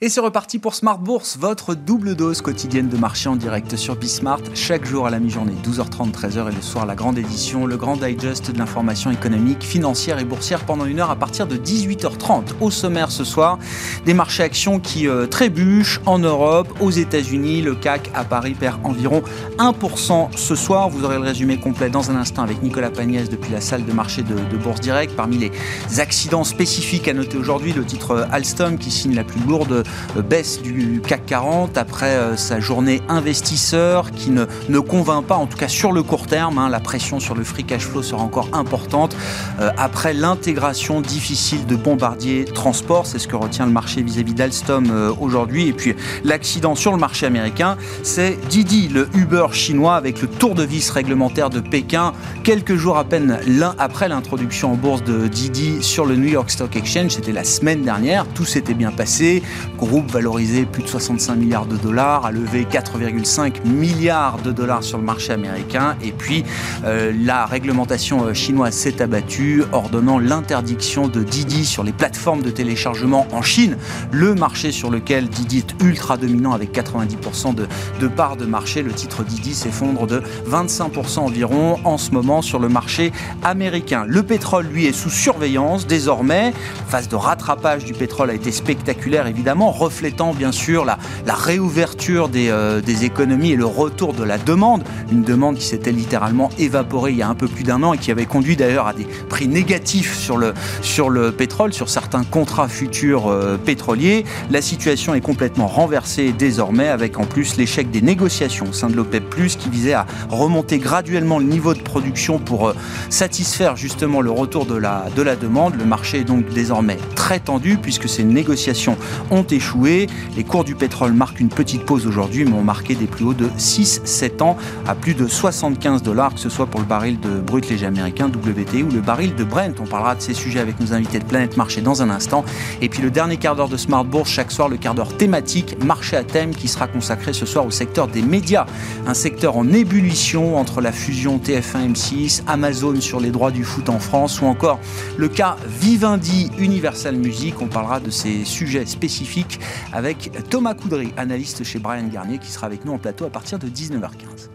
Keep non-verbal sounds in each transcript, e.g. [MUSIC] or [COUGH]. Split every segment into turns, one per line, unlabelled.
Et c'est reparti pour Smart Bourse, votre double dose quotidienne de marché en direct sur Bismart. Chaque jour à la mi-journée, 12h30, 13h et le soir, la grande édition, le grand digest de l'information économique, financière et boursière pendant une heure à partir de 18h30. Au sommaire ce soir, des marchés actions qui euh, trébuchent en Europe, aux États-Unis. Le CAC à Paris perd environ 1% ce soir. Vous aurez le résumé complet dans un instant avec Nicolas Pagnès depuis la salle de marché de, de Bourse Direct. Parmi les accidents spécifiques à noter aujourd'hui, le titre Alstom qui signe la plus lourde baisse du CAC 40 après euh, sa journée investisseur qui ne, ne convainc pas, en tout cas sur le court terme. Hein, la pression sur le free cash flow sera encore importante euh, après l'intégration difficile de Bombardier Transport. C'est ce que retient le marché vis-à-vis d'Alstom aujourd'hui. Et puis l'accident sur le marché américain, c'est Didi, le Uber chinois, avec le tour de vis réglementaire de Pékin. Quelques jours à peine l'un après l'introduction en bourse de Didi sur le New York Stock Exchange, c'était la semaine dernière. Tout s'était bien passé groupe valorisé plus de 65 milliards de dollars, a levé 4,5 milliards de dollars sur le marché américain. Et puis, euh, la réglementation euh, chinoise s'est abattue, ordonnant l'interdiction de Didi sur les plateformes de téléchargement en Chine, le marché sur lequel Didi est ultra dominant avec 90% de, de parts de marché. Le titre Didi s'effondre de 25% environ en ce moment sur le marché américain. Le pétrole, lui, est sous surveillance désormais. Phase de rattrapage du pétrole a été spectaculaire, évidemment reflétant bien sûr la, réouverture des, euh, des, économies et le retour de la demande. Une demande qui s'était littéralement évaporée il y a un peu plus d'un an et qui avait conduit d'ailleurs à des prix négatifs sur le, pétrole, sur certains contrats futurs euh, pétroliers. La situation est complètement renversée désormais avec en plus l'échec des négociations au sein de l'OPEP, qui visait à remonter graduellement le niveau de production pour euh, satisfaire justement le retour de la, de la demande. Le marché est donc désormais très tendu puisque ces négociations ont échoué les cours du pétrole marquent une petite pause aujourd'hui, mais ont marqué des plus hauts de 6-7 ans à plus de 75 dollars, que ce soit pour le baril de brut léger américain WTI ou le baril de Brent. On parlera de ces sujets avec nos invités de Planète Marché dans un instant. Et puis le dernier quart d'heure de Smart Bourse, chaque soir, le quart d'heure thématique, marché à thème, qui sera consacré ce soir au secteur des médias. Un secteur en ébullition entre la fusion TF1-M6, Amazon sur les droits du foot en France ou encore le cas Vivendi Universal Music. On parlera de ces sujets spécifiques avec Thomas Coudry, analyste chez Brian Garnier, qui sera avec nous en plateau à partir de 19h15.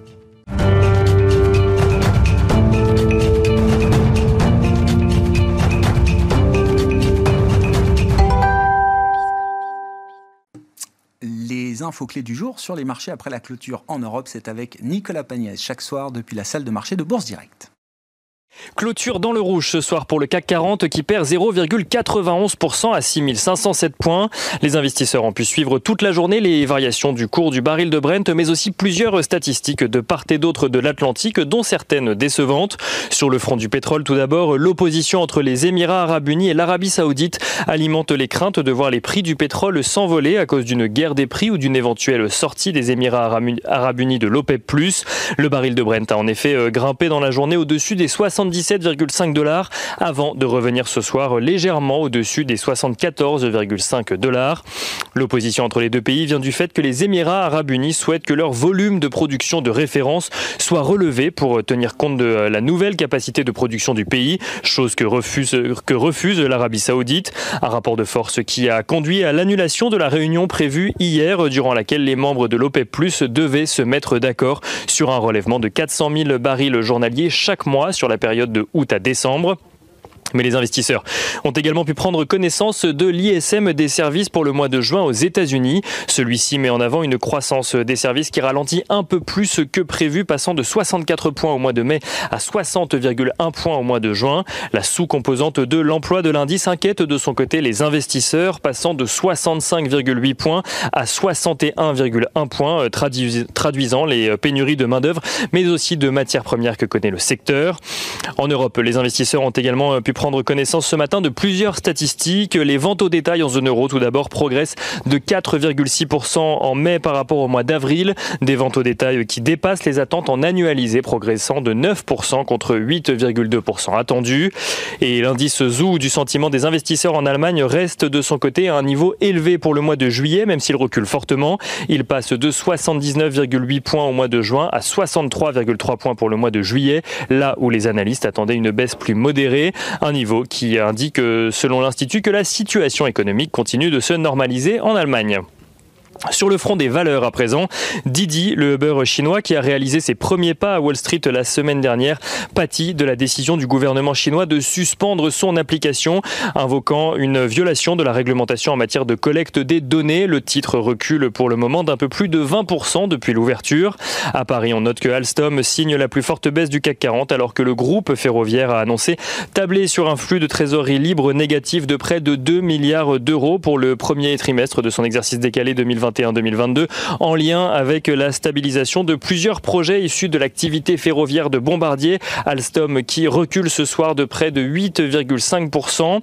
Les infos clés du jour sur les marchés après la clôture en Europe, c'est avec Nicolas Pagnès chaque soir depuis la salle de marché de Bourse Direct.
Clôture dans le rouge ce soir pour le CAC 40 qui perd 0,91% à 6507 points. Les investisseurs ont pu suivre toute la journée les variations du cours du baril de Brent, mais aussi plusieurs statistiques de part et d'autre de l'Atlantique, dont certaines décevantes. Sur le front du pétrole, tout d'abord, l'opposition entre les Émirats arabes unis et l'Arabie saoudite alimente les craintes de voir les prix du pétrole s'envoler à cause d'une guerre des prix ou d'une éventuelle sortie des Émirats arabes unis de l'OPEP+. Le baril de Brent a en effet euh, grimpé dans la journée au-dessus des 60 77,5 dollars avant de revenir ce soir légèrement au-dessus des 74,5 dollars. L'opposition entre les deux pays vient du fait que les Émirats arabes unis souhaitent que leur volume de production de référence soit relevé pour tenir compte de la nouvelle capacité de production du pays, chose que refuse, l'Arabie saoudite. Un rapport de force qui a conduit à l'annulation de la réunion prévue hier, durant laquelle les membres de l'OPEP devaient se mettre d'accord sur un relèvement de 400 000 barils journaliers chaque mois sur la période de août à décembre. Mais les investisseurs ont également pu prendre connaissance de l'ISM des services pour le mois de juin aux États-Unis. Celui-ci met en avant une croissance des services qui ralentit un peu plus que prévu, passant de 64 points au mois de mai à 60,1 points au mois de juin. La sous-composante de l'emploi de l'indice inquiète de son côté les investisseurs, passant de 65,8 points à 61,1 points, traduisant les pénuries de main-d'œuvre, mais aussi de matières premières que connaît le secteur. En Europe, les investisseurs ont également pu prendre prendre connaissance ce matin de plusieurs statistiques. Les ventes au détail en zone euro, tout d'abord, progressent de 4,6% en mai par rapport au mois d'avril. Des ventes au détail qui dépassent les attentes en annualisé, progressant de 9% contre 8,2% attendus. Et l'indice ZOO du sentiment des investisseurs en Allemagne reste de son côté à un niveau élevé pour le mois de juillet, même s'il recule fortement. Il passe de 79,8 points au mois de juin à 63,3 points pour le mois de juillet, là où les analystes attendaient une baisse plus modérée, un niveau qui indique, selon l'Institut, que la situation économique continue de se normaliser en Allemagne. Sur le front des valeurs à présent, Didi, le Uber chinois qui a réalisé ses premiers pas à Wall Street la semaine dernière, pâtit de la décision du gouvernement chinois de suspendre son application, invoquant une violation de la réglementation en matière de collecte des données. Le titre recule pour le moment d'un peu plus de 20% depuis l'ouverture. À Paris, on note que Alstom signe la plus forte baisse du CAC 40 alors que le groupe ferroviaire a annoncé tabler sur un flux de trésorerie libre négatif de près de 2 milliards d'euros pour le premier trimestre de son exercice décalé 2020. 2021-2022 en lien avec la stabilisation de plusieurs projets issus de l'activité ferroviaire de Bombardier. Alstom qui recule ce soir de près de 8,5%.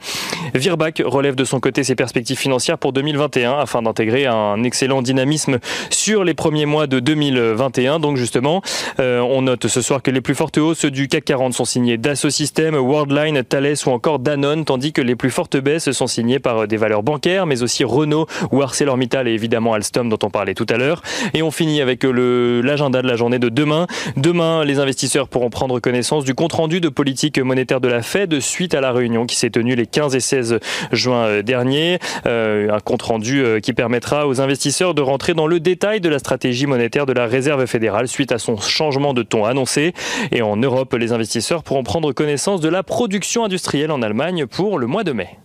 Virbac relève de son côté ses perspectives financières pour 2021 afin d'intégrer un excellent dynamisme sur les premiers mois de 2021. Donc justement, euh, on note ce soir que les plus fortes hausses du CAC 40 sont signées Dassault Systèmes, Worldline, Thales ou encore Danone, tandis que les plus fortes baisses sont signées par des valeurs bancaires, mais aussi Renault ou ArcelorMittal et évidemment Alstom dont on parlait tout à l'heure. Et on finit avec l'agenda de la journée de demain. Demain, les investisseurs pourront prendre connaissance du compte-rendu de politique monétaire de la Fed suite à la réunion qui s'est tenue les 15 et 16 juin euh, dernier. Euh, un compte-rendu euh, qui permettra aux investisseurs de rentrer dans le détail de la stratégie monétaire de la Réserve fédérale suite à son changement de ton annoncé. Et en Europe, les investisseurs pourront prendre connaissance de la production industrielle en Allemagne pour le mois de mai.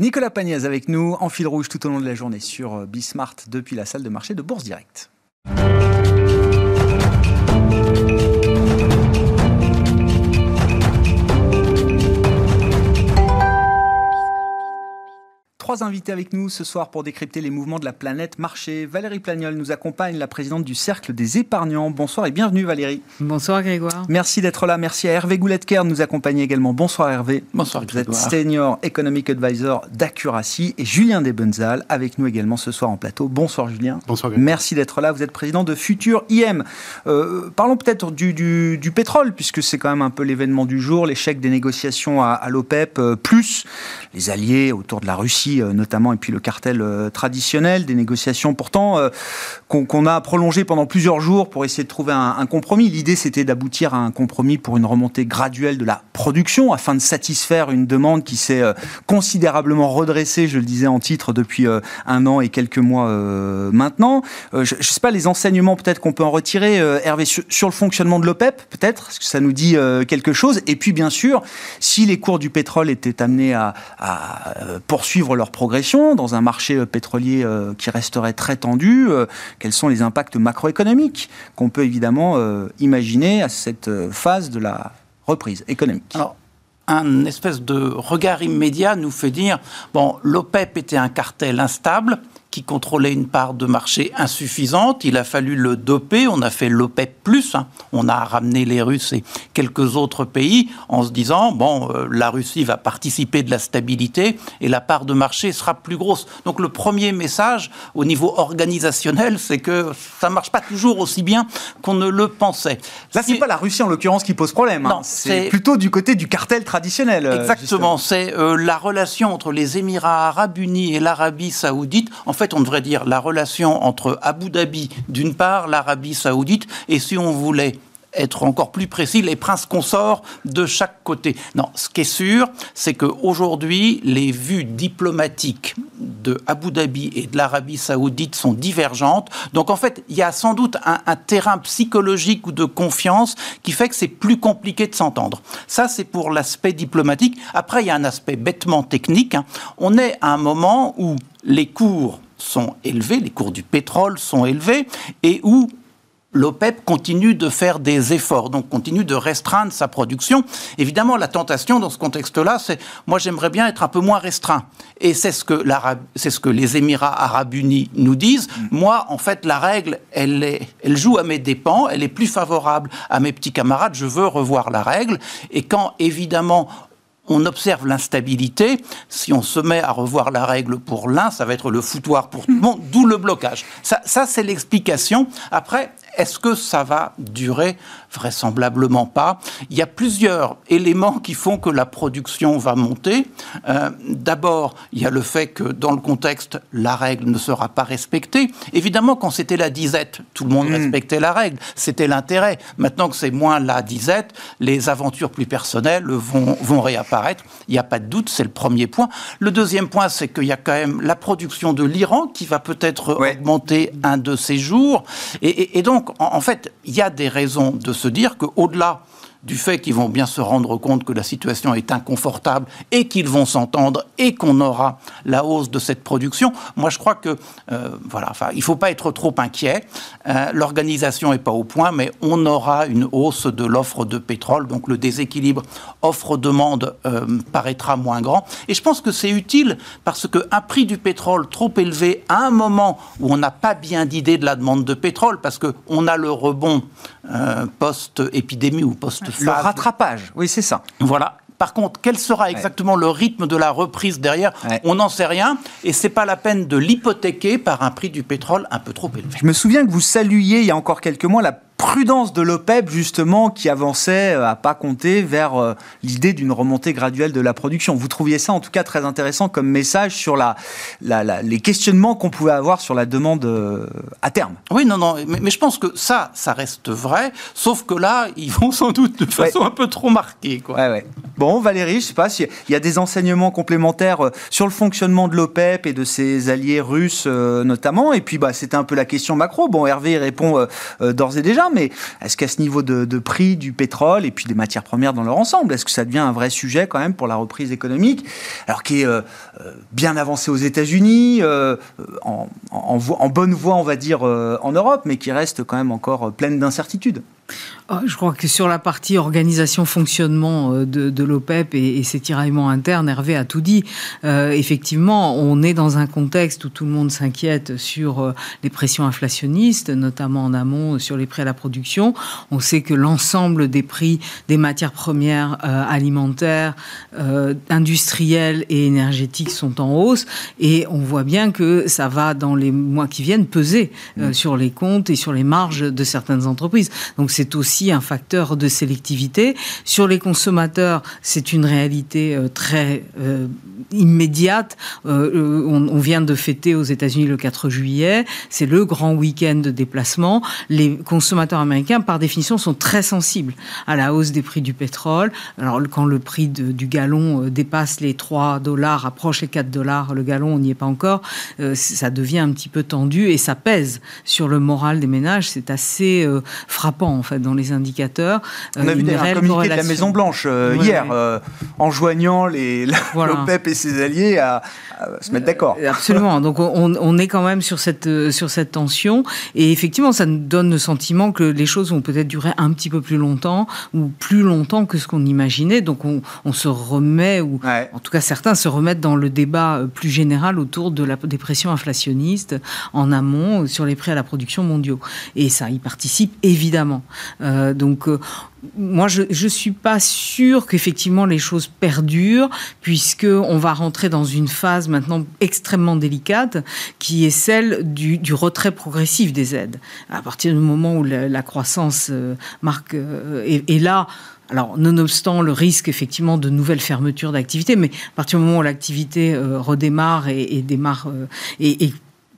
Nicolas Pagnès avec nous en fil rouge tout au long de la journée sur euh, Bismart depuis la salle de marché de Bourse Direct. Trois invités avec nous ce soir pour décrypter les mouvements de la planète marché. Valérie Plagnol nous accompagne, la présidente du Cercle des épargnants. Bonsoir et bienvenue Valérie.
Bonsoir Grégoire.
Merci d'être là. Merci à Hervé Gouletker de nous accompagner également. Bonsoir Hervé.
Bonsoir
Vous êtes Senior Economic Advisor d'Accuracy et Julien Desbenzal avec nous également ce soir en plateau. Bonsoir Julien.
Bonsoir
Merci d'être là. Vous êtes président de Futur IM. Euh, parlons peut-être du, du, pétrole puisque c'est quand même un peu l'événement du jour, l'échec des négociations à, à l'OPEP, euh, plus les alliés autour de la Russie euh, notamment, et puis le cartel euh, traditionnel, des négociations pourtant euh, qu'on a prolongées pendant plusieurs jours pour essayer de trouver un, compromis. L'idée, c'était d'aboutir à un compromis pour une remontée graduelle de la production afin de satisfaire une demande qui s'est considérablement redressée, je le disais en titre, depuis un an et quelques mois maintenant. je ne sais pas les enseignements peut-être qu'on peut en retirer, Hervé, sur, le fonctionnement de l'OPEP, peut-être, parce que ça nous dit quelque chose. Et puis, bien sûr, si les cours du pétrole étaient amenés à poursuivre leur progression dans un marché euh, pétrolier euh, qui resterait très tendu euh, Quels sont les impacts macroéconomiques qu'on peut évidemment imaginer à cette phase de la reprise économique.
Alors, un espèce de regard immédiat nous fait dire bon, l'OPEP était un cartel instable qui contrôlait une part de marché insuffisante. Il a fallu le doper. On a fait l'OPEP+. Hein. On a ramené les Russes et quelques autres pays en se disant, bon, euh, la Russie va participer de la stabilité et la part de marché sera plus grosse. Donc le premier message au niveau organisationnel, c'est que ça marche pas toujours aussi bien qu'on ne le pensait.
Là, c'est pas la Russie en l'occurrence qui pose problème. Hein. C'est plutôt du côté du cartel traditionnel.
Euh, Exactement. C'est euh, la relation entre les Émirats arabes unis et l'Arabie saoudite. En fait, on devrait dire la relation entre Abu Dhabi, d'une part, l'Arabie saoudite, et si on voulait être encore plus précis, les princes consorts de chaque côté. Non, ce qui est sûr, c'est qu'aujourd'hui, les vues diplomatiques de Abu Dhabi et de l'Arabie saoudite sont divergentes. Donc en fait, il y a sans doute un, terrain psychologique ou de confiance qui fait que c'est plus compliqué de s'entendre. Ça, c'est pour l'aspect diplomatique. Après, il y a un aspect bêtement technique. Hein. On est à un moment où les cours sont élevés, les cours du pétrole sont élevés, et où l'OPEP continue de faire des efforts, donc continue de restreindre sa production. Évidemment, la tentation dans ce contexte-là, c'est moi j'aimerais bien être un peu moins restreint. Et c'est ce que c'est ce que les Émirats arabes unis nous disent. Mm. Moi, en fait, la règle, elle, est, elle joue à mes dépens, elle est plus favorable à mes petits camarades. Je veux revoir la règle. Et quand évidemment on observe l'instabilité. Si on se met à revoir la règle pour l'un, ça va être le foutoir pour tout le monde, d'où le blocage. Ça, ça c'est l'explication. Après, est-ce que ça va durer Vraisemblablement pas. Il y a plusieurs éléments qui font que la production va monter. Euh, d'abord, il y a le fait que dans le contexte, la règle ne sera pas respectée. Évidemment, quand c'était la disette, tout le monde hmm. respectait la règle. C'était l'intérêt. Maintenant que c'est moins la disette, les aventures plus personnelles vont, vont réapparaître. Il n'y a pas de doute, c'est le premier point. Le deuxième point, c'est qu'il y a quand même la production de l'Iran qui va peut-être augmenter un de ces jours. Et, et donc, donc, en, fait, il y a des raisons de se dire qu'au-delà du fait qu'ils vont bien se rendre compte que la situation est inconfortable et qu'ils vont s'entendre et qu'on aura la hausse de cette production. Moi, je crois que euh, voilà, enfin, il faut pas être trop inquiet. Euh, l'organisation est pas au point, mais on aura une hausse de l'offre de pétrole, donc le déséquilibre offre-demande euh, paraîtra moins grand. Et je pense que c'est utile parce qu'un prix du pétrole trop élevé à un moment où on n'a pas bien d'idée de la demande de pétrole, parce qu'on a le rebond post-épidémie ou post
le rattrapage, oui, c'est ça.
Voilà. Par contre, quel sera exactement le rythme de la reprise derrière On n'en sait rien. Et c'est pas la peine de l'hypothéquer par un prix du pétrole un peu trop élevé.
Je me souviens que vous saluiez il y a encore quelques mois la prudence de l'OPEP, justement, qui avançait euh, à pas compter vers euh, l'idée d'une remontée graduelle de la production. Vous trouviez ça, en tout cas, très intéressant comme message sur la, les questionnements qu'on pouvait avoir sur la demande euh, à terme.
Oui, non, non, mais, je pense que ça, ça reste vrai, sauf que là, ils vont sans doute de façon un peu trop marquée. Quoi.
Ouais, ouais. Bon, Valérie, je sais pas s'il y a des enseignements complémentaires sur le fonctionnement de l'OPEP et de ses alliés russes, notamment. Et puis, bah, c'était un peu la question macro. Bon, Hervé répond d'ores et déjà mais est-ce qu'à ce niveau de, prix du pétrole et puis des matières premières dans leur ensemble, est-ce que ça devient un vrai sujet quand même pour la reprise économique, alors qui est euh, euh, bien avancé aux États-Unis, euh, en, bonne voie, on va dire, en Europe, mais qui reste quand même encore pleine d'incertitudes?
Je crois que sur la partie organisation, fonctionnement euh, de, l'OPEP et, ses tiraillements internes, Hervé a tout dit. Euh, effectivement, on est dans un contexte où tout le monde s'inquiète sur euh, les pressions inflationnistes, notamment en amont sur les prix à la production. On sait que l'ensemble des prix des matières premières alimentaires, industrielles et énergétiques sont en hausse. Et on voit bien que ça va, dans les mois qui viennent, peser mmh. sur les comptes et sur les marges de certaines entreprises. Donc c'est aussi un facteur de sélectivité. Sur les consommateurs, c'est une réalité euh, très euh, immédiate. Euh, on, vient de fêter aux États-Unis le 4 juillet. C'est le grand week-end de déplacement. Les consommateurs américains, par définition, sont très sensibles à la hausse des prix du pétrole. Alors, quand le prix du gallon dépasse les 3 dollars, approche les 4 dollars, le gallon, on n'y est pas encore, ça devient un petit peu tendu et ça pèse sur le moral des ménages. C'est assez frappant fait dans les indicateurs.
On a euh, vu un communiqué de la Maison Blanche euh, hier, euh, enjoignant les l'OPEP et ses alliés à, se mettre d'accord.
Absolument. Donc on, est quand même sur cette sur cette tension et effectivement ça nous donne le sentiment que les choses vont peut-être durer un petit peu plus longtemps ou plus longtemps que ce qu'on imaginait. Donc on, se remet ou en tout cas certains se remettent dans le débat plus général autour de la dépression inflationniste en amont sur les prix à la production mondiaux et ça y participe évidemment. Euh, donc, euh, moi, je ne suis pas sûre qu'effectivement les choses perdurent, puisqu'on va rentrer dans une phase maintenant extrêmement délicate, qui est celle du, retrait progressif des aides. À partir du moment où la, croissance euh, marque est, là, alors, nonobstant le risque effectivement de nouvelles fermetures d'activités, mais à partir du moment où l'activité redémarre et, démarre et,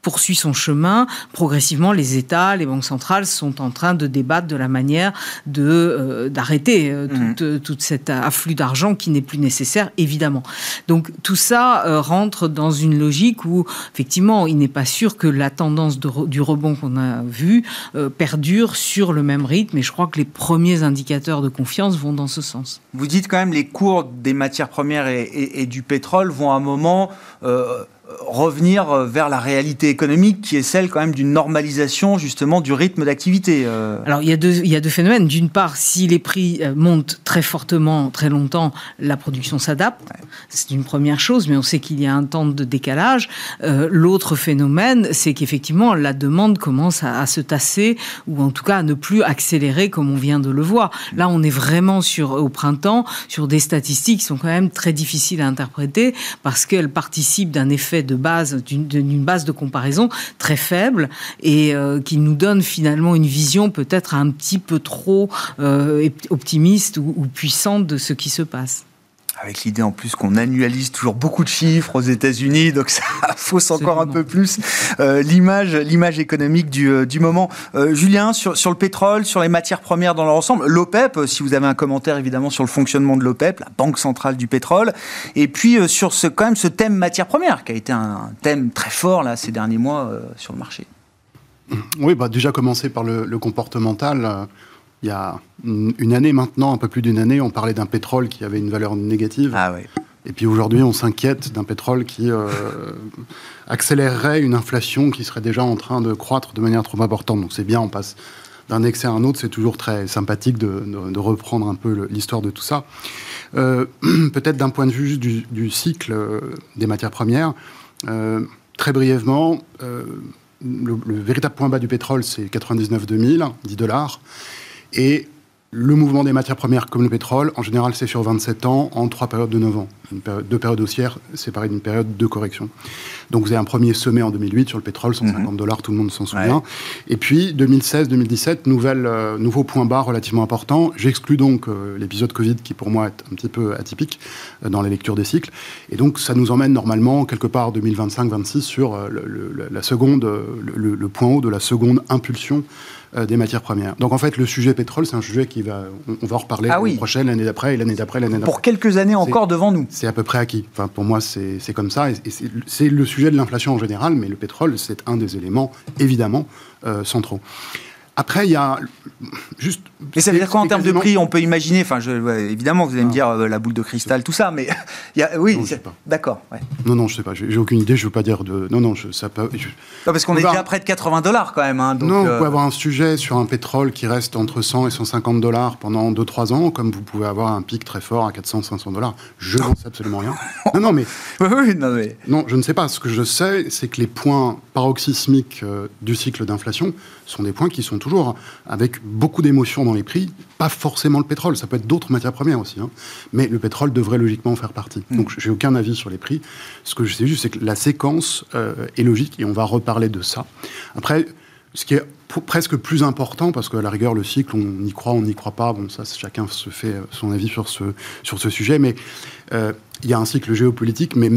poursuit son chemin. Progressivement, les États, les banques centrales sont en train de débattre de la manière de euh, d'arrêter euh, mhm. euh, tout, cet afflux d'argent qui n'est plus nécessaire, évidemment. Donc tout ça rentre dans une logique où, effectivement, il n'est pas sûr que la tendance du rebond qu'on a vu perdure sur le même rythme. Et je crois que les premiers indicateurs de confiance vont dans ce sens.
Vous dites quand même les cours des matières premières et, et du pétrole vont à un moment revenir vers la réalité économique qui est celle quand même d'une normalisation justement du rythme d'activité.
Alors il y, a deux, il y a deux phénomènes. D'une part, si les prix montent très fortement, très longtemps, la production s'adapte. C'est une première chose, mais on sait qu'il y a un temps de décalage. L'autre phénomène, c'est qu'effectivement la demande commence à, à se tasser ou en tout cas à ne plus accélérer comme on vient de le voir. Là, on est vraiment sur au printemps sur des statistiques qui sont quand même très difficiles à interpréter parce qu'elles participent d'un effet de base, d'une base de comparaison très faible et euh, qui nous donne finalement une vision peut-être un petit peu trop euh, optimiste ou puissante de ce qui se passe
avec l'idée en plus qu'on annualise toujours beaucoup de chiffres aux États-Unis, donc ça [LAUGHS] fausse encore un peu plus euh, l'image, l'image économique du, euh, du moment. Euh, Julien, sur, sur le pétrole, sur les matières premières dans leur ensemble, l'OPEP, si vous avez un commentaire évidemment sur le fonctionnement de l'OPEP, la Banque centrale du pétrole, et puis sur ce quand même ce thème matières premières qui a été un, thème très fort là ces derniers mois sur le marché.
Oui, bah déjà commencer par le, le comportemental il y a une année maintenant, un peu plus d'une année, on parlait d'un pétrole qui avait une valeur négative.
Ah oui.
Et puis aujourd'hui, on s'inquiète d'un pétrole qui euh, accélérerait une inflation qui serait déjà en train de croître de manière trop importante. Donc c'est bien, on passe d'un excès à un autre. C'est toujours très sympathique de, reprendre un peu l'histoire de tout ça. Euh, [CLEARS THROAT] peut-être d'un point de vue du, cycle euh, des matières premières, très brièvement, le, le, véritable point bas du pétrole, c'est 99 2000, 10 dollars. Et le mouvement des matières premières comme le pétrole, en général, c'est sur 27 ans, en trois périodes de 9 ans. deux périodes haussières séparées d'une période de correction. Donc vous avez un premier sommet en 2008 sur le pétrole, 150 mhm. dollars, tout le monde s'en souvient. Et puis 2016-2017, euh, nouveau point bas relativement important. J'exclus donc euh, l'épisode Covid qui pour moi est un petit peu atypique euh, dans la lecture des cycles. Et donc ça nous emmène normalement quelque part 2025-26 sur la seconde, le, point haut de la seconde impulsion euh, des matières premières. Donc en fait, le sujet pétrole, c'est un sujet qui va, on, va en reparler
ah
l'année prochaine, l'année d'après, et l'année d'après, l'année d'après.
Pour quelques années encore devant nous.
C'est à peu près acquis. Enfin, pour moi, c'est comme ça. Et, c'est le sujet de l'inflation en général, mais le pétrole, c'est un des éléments évidemment euh, centraux. Après, il y a juste.
Mais ça veut dire quoi en termes de prix On peut imaginer, enfin, je, évidemment, vous allez me dire euh, la boule de cristal, tout ça, mais [LAUGHS] il y a, oui, d'accord.
Non, non, je sais pas, j'ai aucune idée, je veux pas dire de. Non, non, je, ça peut.
Non, parce qu'on est déjà près de 80 dollars quand même. Hein,
donc, non, vous euh, pouvez avoir un sujet sur un pétrole qui reste entre 100 et 150 dollars pendant 2-3 ans, comme vous pouvez avoir un pic très fort à 400-500 dollars. Je n'en sais absolument rien. [LAUGHS] Non, non, mais.
oui, non, mais.
Non, je ne sais pas. Ce que je sais, c'est que les points paroxysmiques euh, du cycle d'inflation sont des points qui sont toujours avec beaucoup d'émotions dans les prix. Pas forcément le pétrole, ça peut être d'autres matières premières aussi. Hein. Mais le pétrole devrait logiquement en faire partie. Donc, mm. Donc j'ai aucun avis sur les prix. Ce que je sais juste, c'est que la séquence euh, est logique et on va reparler de ça. Après, ce qui est presque plus important, parce qu'à la rigueur, le cycle, on y croit, on n'y croit pas, bon, ça, chacun se fait son avis sur ce, sur ce sujet, mais euh, il y a un cycle géopolitique, mais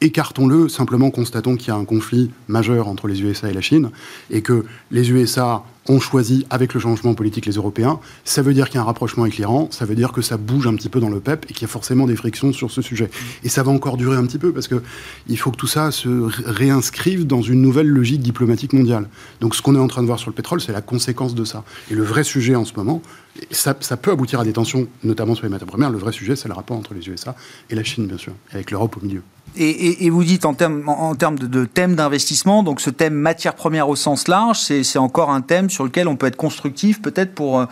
écartons-le, simplement constatons qu'il y a un conflit majeur entre les USA et la Chine, et que les USA ont choisi avec le changement politique les Européens. Ça veut dire qu'il y a un rapprochement avec l'Iran, ça veut dire que ça bouge un petit peu dans le PEP et qu'il y a forcément des frictions sur ce sujet. Et ça va encore durer un petit peu parce que il faut que tout ça se réinscrive dans une nouvelle logique diplomatique mondiale. Donc ce qu'on est en train de voir sur le pétrole, c'est la conséquence de ça. Et le vrai sujet en ce moment, ça, ça peut aboutir à des tensions, notamment sur les matières premières. Le vrai sujet, c'est le rapport entre les USA et la Chine, bien sûr, avec l'Europe au milieu.
Et, vous dites en termes, en, de, de thème d'investissement, donc ce thème matière première au sens large, c'est encore un thème sur lequel on peut être constructif peut-être pour, euh,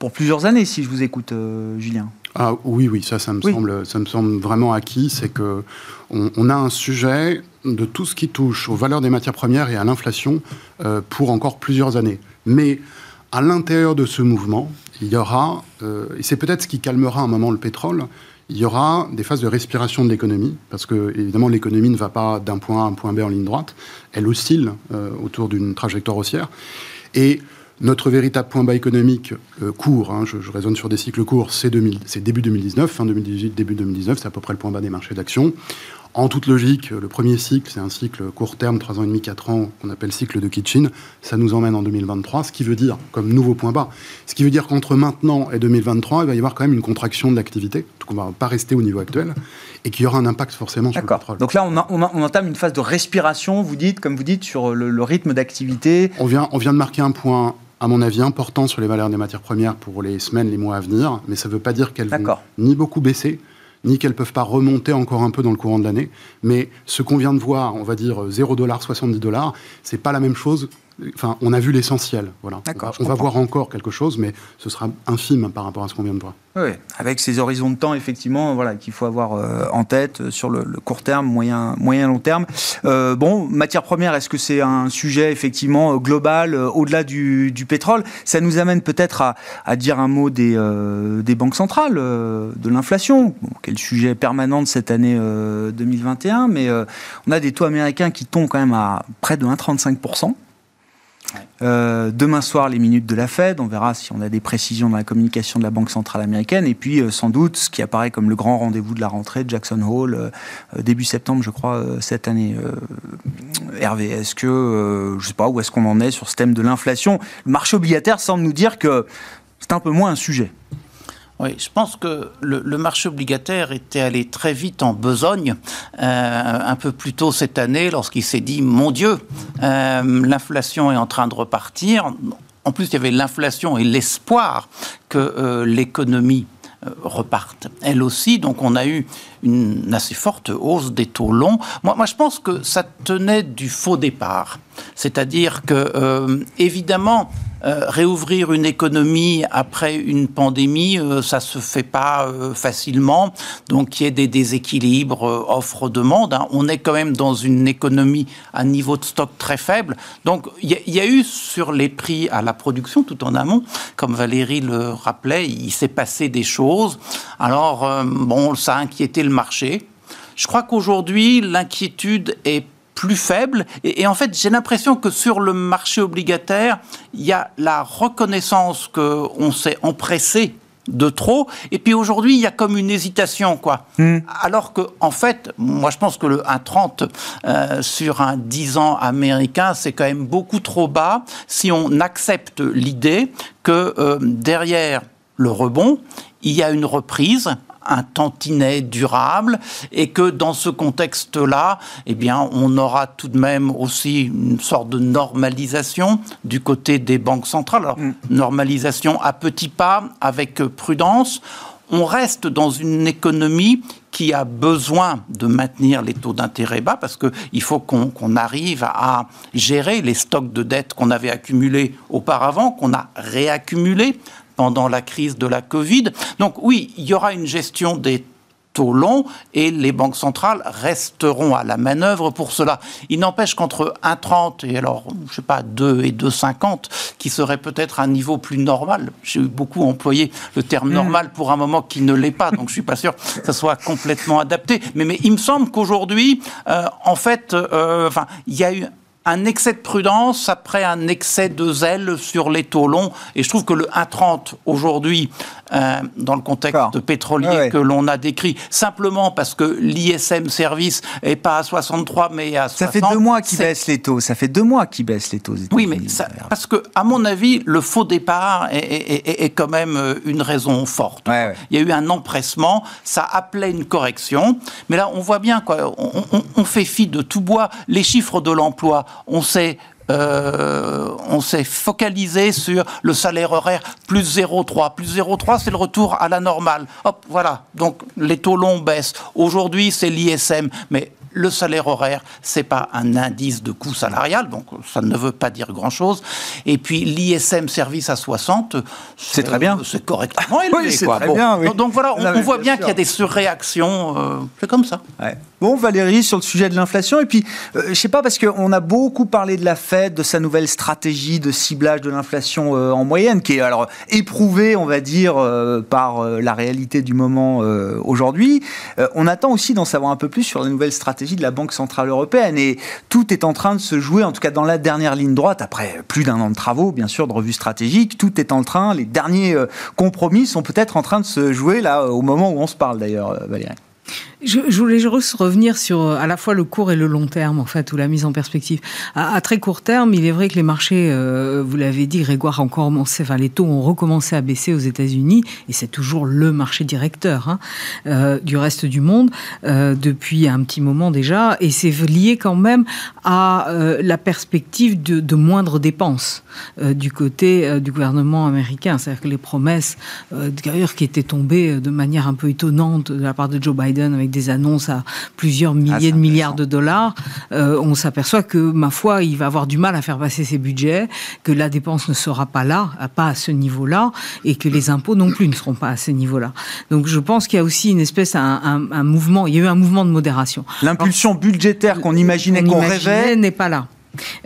pour plusieurs années, si je vous écoute, euh, Julien.
Ah oui, oui, ça, ça me, Semble, ça me semble vraiment acquis. C'est que on, a un sujet de tout ce qui touche aux valeurs des matières premières et à l'inflation euh, pour encore plusieurs années. Mais à l'intérieur de ce mouvement, il y aura, et c'est peut-être ce qui calmera un moment le pétrole, il y aura des phases de respiration de l'économie, parce que évidemment l'économie ne va pas d'un point A à un point B en ligne droite, elle oscille euh, autour d'une trajectoire haussière. Et notre véritable point bas économique euh, court, hein, je, je, raisonne sur des cycles courts, c'est début 2019, fin 2018, début 2019, c'est à peu près le point bas des marchés d'actions. En toute logique, le premier cycle, c'est un cycle court terme, 3 ans et demi, 4 ans, qu'on appelle cycle de Kitchen. Ça nous emmène en 2023, ce qui veut dire, comme nouveau point bas, ce qui veut dire qu'entre maintenant et 2023, il va y avoir quand même une contraction de l'activité, donc on ne va pas rester au niveau actuel, et qu'il y aura un impact forcément sur le pétrole.
Donc là, on, on, entame une phase de respiration, vous dites, comme vous dites, sur le, rythme d'activité.
On vient, on vient de marquer un point à mon avis, important sur les valeurs des matières premières pour les semaines, les mois à venir, mais ça ne veut pas dire qu'elles vont ni beaucoup baisser, ni qu'elles peuvent pas remonter encore un peu dans le courant de l'année. Mais ce qu'on vient de voir, on va dire 0 dollars, 70 dollars, c'est pas la même chose Enfin, on a vu l'essentiel. Voilà. On va voir encore quelque chose, mais ce sera infime par rapport à ce qu'on vient de voir.
Oui, avec ces horizons de temps, effectivement, voilà, qu'il faut avoir euh, en tête euh, sur le, court terme, moyen, moyen long terme. Euh, bon, matière première, est-ce que c'est un sujet effectivement global, au-delà du, pétrole? Ça nous amène peut-être à, dire un mot des, des banques centrales, de l'inflation, quel sujet permanent de cette année 2021, mais on a des taux américains qui tombent quand même à près de 1,35%. Euh, demain soir, les minutes de la Fed. On verra si on a des précisions dans la communication de la Banque centrale américaine. Et puis, euh, sans doute, ce qui apparaît comme le grand rendez-vous de la rentrée, Jackson Hole, euh, début septembre, je crois, cette année. Hervé, est-ce que, je sais pas, où est-ce qu'on en est sur ce thème de l'inflation? Le marché obligataire semble nous dire que c'est un peu moins un sujet.
Oui, je pense que le, marché obligataire était allé très vite en besogne euh, un peu plus tôt cette année lorsqu'il s'est dit mon Dieu, euh, l'inflation est en train de repartir. En plus, il y avait l'inflation et l'espoir que euh, l'économie reparte elle aussi. Donc on a eu une assez forte hausse des taux longs. Moi je pense que ça tenait du faux départ. C'est-à-dire que, évidemment, euh, réouvrir une économie après une pandémie, euh, ça se fait pas euh, facilement. Donc il y a des déséquilibres offre-demande. Hein. On est quand même dans une économie à niveau de stock très faible. Donc il y, y, a eu sur les prix à la production tout en amont, comme Valérie le rappelait, il s'est passé des choses. Alors bon, ça a inquiété le marché. Je crois qu'aujourd'hui l'inquiétude est plus faible. Et, en fait, j'ai l'impression que sur le marché obligataire, il y a la reconnaissance qu'on s'est empressé de trop. Et puis aujourd'hui, il y a comme une hésitation, quoi. Hmm. Alors que, en fait, moi, je pense que le 1,30 euh, sur un 10 ans américain, c'est quand même beaucoup trop bas si on accepte l'idée que euh, derrière le rebond, il y a une reprise un tantinet durable et que dans ce contexte-là, eh bien, on aura tout de même aussi une sorte de normalisation du côté des banques centrales. Alors, mm. normalisation à petits pas, avec prudence. On reste dans une économie qui a besoin de maintenir les taux d'intérêt bas parce qu'il faut qu'on arrive à gérer les stocks de dettes qu'on avait accumulés auparavant, qu'on a réaccumulés pendant la crise de la Covid. Donc oui, il y aura une gestion des taux longs et les banques centrales resteront à la manœuvre pour cela. Il n'empêche qu'entre 1,30 et alors, je sais pas, 2 et 2,50, qui serait peut-être un niveau plus normal. J'ai beaucoup employé le terme mmh. normal pour un moment qui ne l'est pas, donc je suis pas sûr que ça soit complètement adapté. Mais, mais il me semble qu'aujourd'hui, euh, en fait, euh, enfin, il y a eu un excès de prudence après un excès de zèle sur les taux longs. Et je trouve que le 1,30 aujourd'hui, euh, dans le contexte pétrolier que l'on a décrit, simplement parce que l'ISM service est pas à 63 mais à 60.
Ça fait deux mois qu'ils baissent les taux. Ça fait deux mois qu'ils baissent les taux.
Oui, mais parce que à mon avis, le faux départ est, quand même euh, une raison forte. Il y a eu un empressement, ça appelait une correction, mais là on voit bien quoi. on fait fi de tout bois. Les chiffres de l'emploi on s'est euh, on s'est focalisé sur le salaire horaire plus 0,3. Plus 0,3, c'est le retour à la normale. Hop, voilà. Donc les taux longs baissent. Aujourd'hui, c'est l'ISM. Mais le salaire horaire, c'est pas un indice de coût salarial, donc ça ne veut pas dire grand-chose. Et puis l'ISM service à 60,
c'est très bien.
C'est correctement [LAUGHS] élevé.
oui, c'est très bien.
Donc, voilà, on, voit bien, qu'il y a des surréactions. Euh, c'est comme ça.
Bon, Valérie, sur le sujet de l'inflation, et puis, je euh, je sais pas, parce qu'on a beaucoup parlé de la Fed, de sa nouvelle stratégie de ciblage de l'inflation euh, en moyenne, qui est alors éprouvée, on va dire, par la réalité du moment aujourd'hui. on attend aussi d'en savoir un peu plus sur la nouvelle stratégie de la Banque Centrale Européenne. Et tout est en train de se jouer, en tout cas dans la dernière ligne droite, après plus d'un an de travaux, bien sûr, de revue stratégique, tout est en train, les derniers euh, compromis sont peut-être en train de se jouer là, au moment où on se parle d'ailleurs, euh, Valérie.
Je, voulais juste revenir sur euh, à la fois le court et le long terme, en fait, ou la mise en perspective. À, très court terme, il est vrai que les marchés, euh, vous l'avez dit, Grégoire, ont commencé, enfin, les taux ont recommencé à baisser aux États-Unis, et c'est toujours le marché directeur hein, euh, du reste du monde depuis un petit moment déjà, et c'est lié quand même à la perspective de, de moindres dépenses du côté du gouvernement américain. C'est-à-dire que les promesses, d'ailleurs, qui étaient tombées de manière un peu étonnante de la part de Joe Biden avec des annonces à plusieurs milliers
Ah,
de milliards de dollars, euh, on s'aperçoit que, ma foi, il va avoir du mal à faire passer ses budgets, que la dépense ne sera pas là, pas à ce niveau-là, et que les impôts non plus ne seront pas à ce niveau-là. Donc je pense qu'il y a aussi une espèce, un, un- un mouvement, il y a eu un mouvement de modération.
L'impulsion budgétaire qu'on imaginait,
On
qu'on rêvait,
n'est pas là.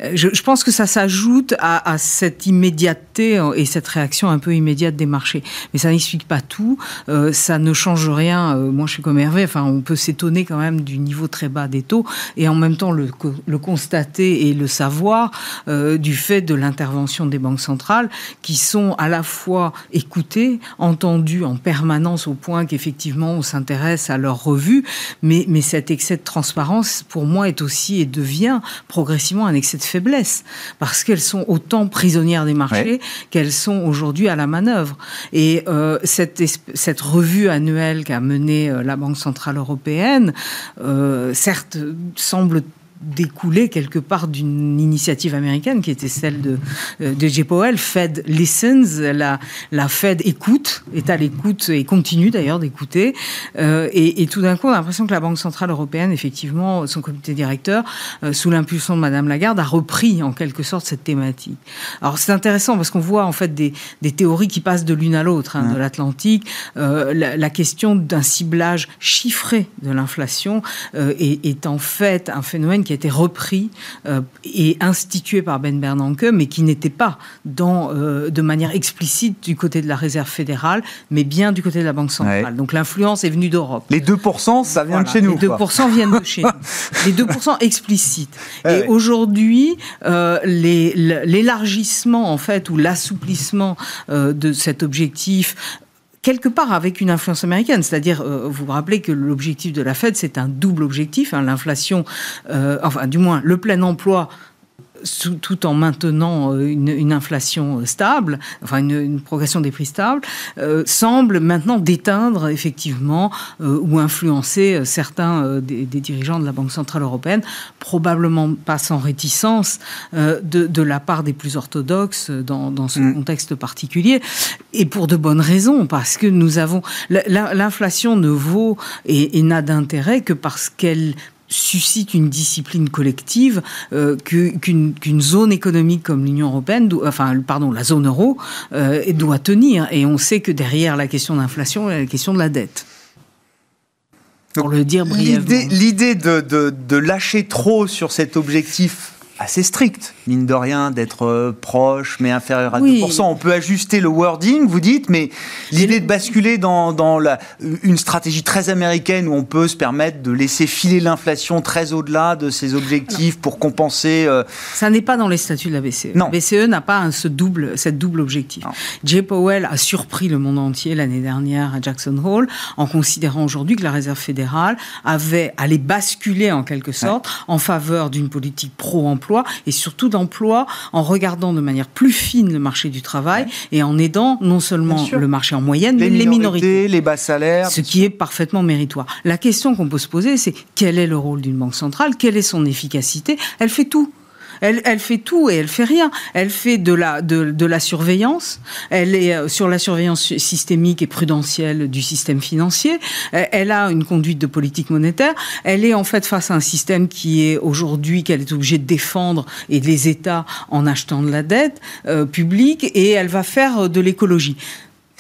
Euh, Je, pense que ça s'ajoute à, cette immédiateté euh, et cette réaction un peu immédiate des marchés. Mais ça n'explique pas tout. Euh, ça ne change rien. Moi, je suis comme Hervé. Enfin, on peut s'étonner quand même du niveau très bas des taux et en même temps le, co- le constater et le savoir du fait de l'intervention des banques centrales qui sont à la fois écoutées, entendues en permanence au point qu'effectivement on s'intéresse à leurs revues, mais, mais cet excès de transparence, pour moi, est aussi et devient progressivement un de faiblesse, parce qu'elles sont autant prisonnières des marchés qu'elles sont aujourd'hui à la manœuvre. Et euh, cette, cette revue annuelle qu'a menée euh, la Banque Centrale Européenne, euh, certes, semble découler quelque part d'une initiative américaine qui était celle de, euh, de J. Powell, Fed Listens, la, la Fed écoute, est à l'écoute et continue d'ailleurs d'écouter. Euh, et, et tout d'un coup, on a l'impression que la Banque Centrale Européenne, effectivement, son comité directeur, euh, sous l'impulsion de Madame Lagarde, a repris en quelque sorte cette thématique. Alors c'est intéressant parce qu'on voit en fait des, des théories qui passent de l'une à l'autre, hein, de l'Atlantique. Euh, la, la question d'un ciblage chiffré de l'inflation est, est en fait un phénomène qui a été repris euh, et institué par Ben Bernanke, mais qui n'était pas dans, euh, de manière explicite du côté de la Réserve fédérale, mais bien du côté de la Banque centrale.
Ouais.
Donc l'influence est venue d'Europe.
les 2%, ça vient de chez nous.
Les
quoi.
2% viennent de [LAUGHS] chez nous. Les 2% explicites.
Ouais,
et
ouais.
aujourd'hui, euh, l'élargissement, en fait, ou l'assouplissement de cet objectif quelque part avec une influence américaine, c'est-à-dire, euh, vous vous rappelez que l'objectif de la Fed, c'est un double objectif, hein, l'inflation, euh, enfin du moins le plein emploi sous- tout en maintenant euh, une, une inflation euh, stable, enfin une, une progression des prix stable, euh, semble maintenant déteindre effectivement euh, ou influencer certains euh, des, des dirigeants de la Banque Centrale Européenne, probablement pas sans réticence de, de la part des plus orthodoxes dans, dans ce
Mm.
contexte particulier, et pour de bonnes raisons, parce que nous avons... la- la- L'inflation ne vaut et, et n'a d'intérêt que parce qu'elle suscite une discipline collective euh, qu'une qu'une zone économique comme l'Union européenne, enfin pardon, la zone euro, euh, doit tenir. Et on sait que derrière la question d'inflation, il y a la question de la dette. Pour le dire brièvement.
L'idée, l'idée de, de- de lâcher trop sur cet objectif assez strict, mine de rien, d'être euh, proche mais inférieur à
Oui.
2%. On peut ajuster le wording, vous dites, mais l'idée de basculer dans, dans la- une stratégie très américaine où on peut se permettre de laisser filer l'inflation très au-delà de ses objectifs pour compenser. euh,
Ça n'est pas dans les statuts de la BCE.
Non.
La BCE n'a pas un- ce double, cette double objectif.
Non.
Jay Powell a surpris le monde entier l'année dernière à Jackson Hole en considérant aujourd'hui que la Réserve fédérale avait allé basculer en quelque sorte en faveur d'une politique pro-emploi et surtout d'emploi en regardant de manière plus fine le marché du travail et en aidant non seulement le marché en moyenne,
les,
mais les minorités.
minorités, les bas salaires.
Ce qui est parfaitement méritoire. La question qu'on peut se poser, c'est quel est le rôle d'une banque centrale? Quelle est son efficacité? Elle fait tout. Elle, elle fait tout et elle fait rien. Elle fait de la, de, de la surveillance. Elle est euh, sur la surveillance systémique et prudentielle du système financier. Elle, elle a une conduite de politique monétaire. Elle est en fait face à un système qui est aujourd'hui qu'elle est obligée de défendre et les États en achetant de la dette euh, publique et elle va faire euh, de l'écologie.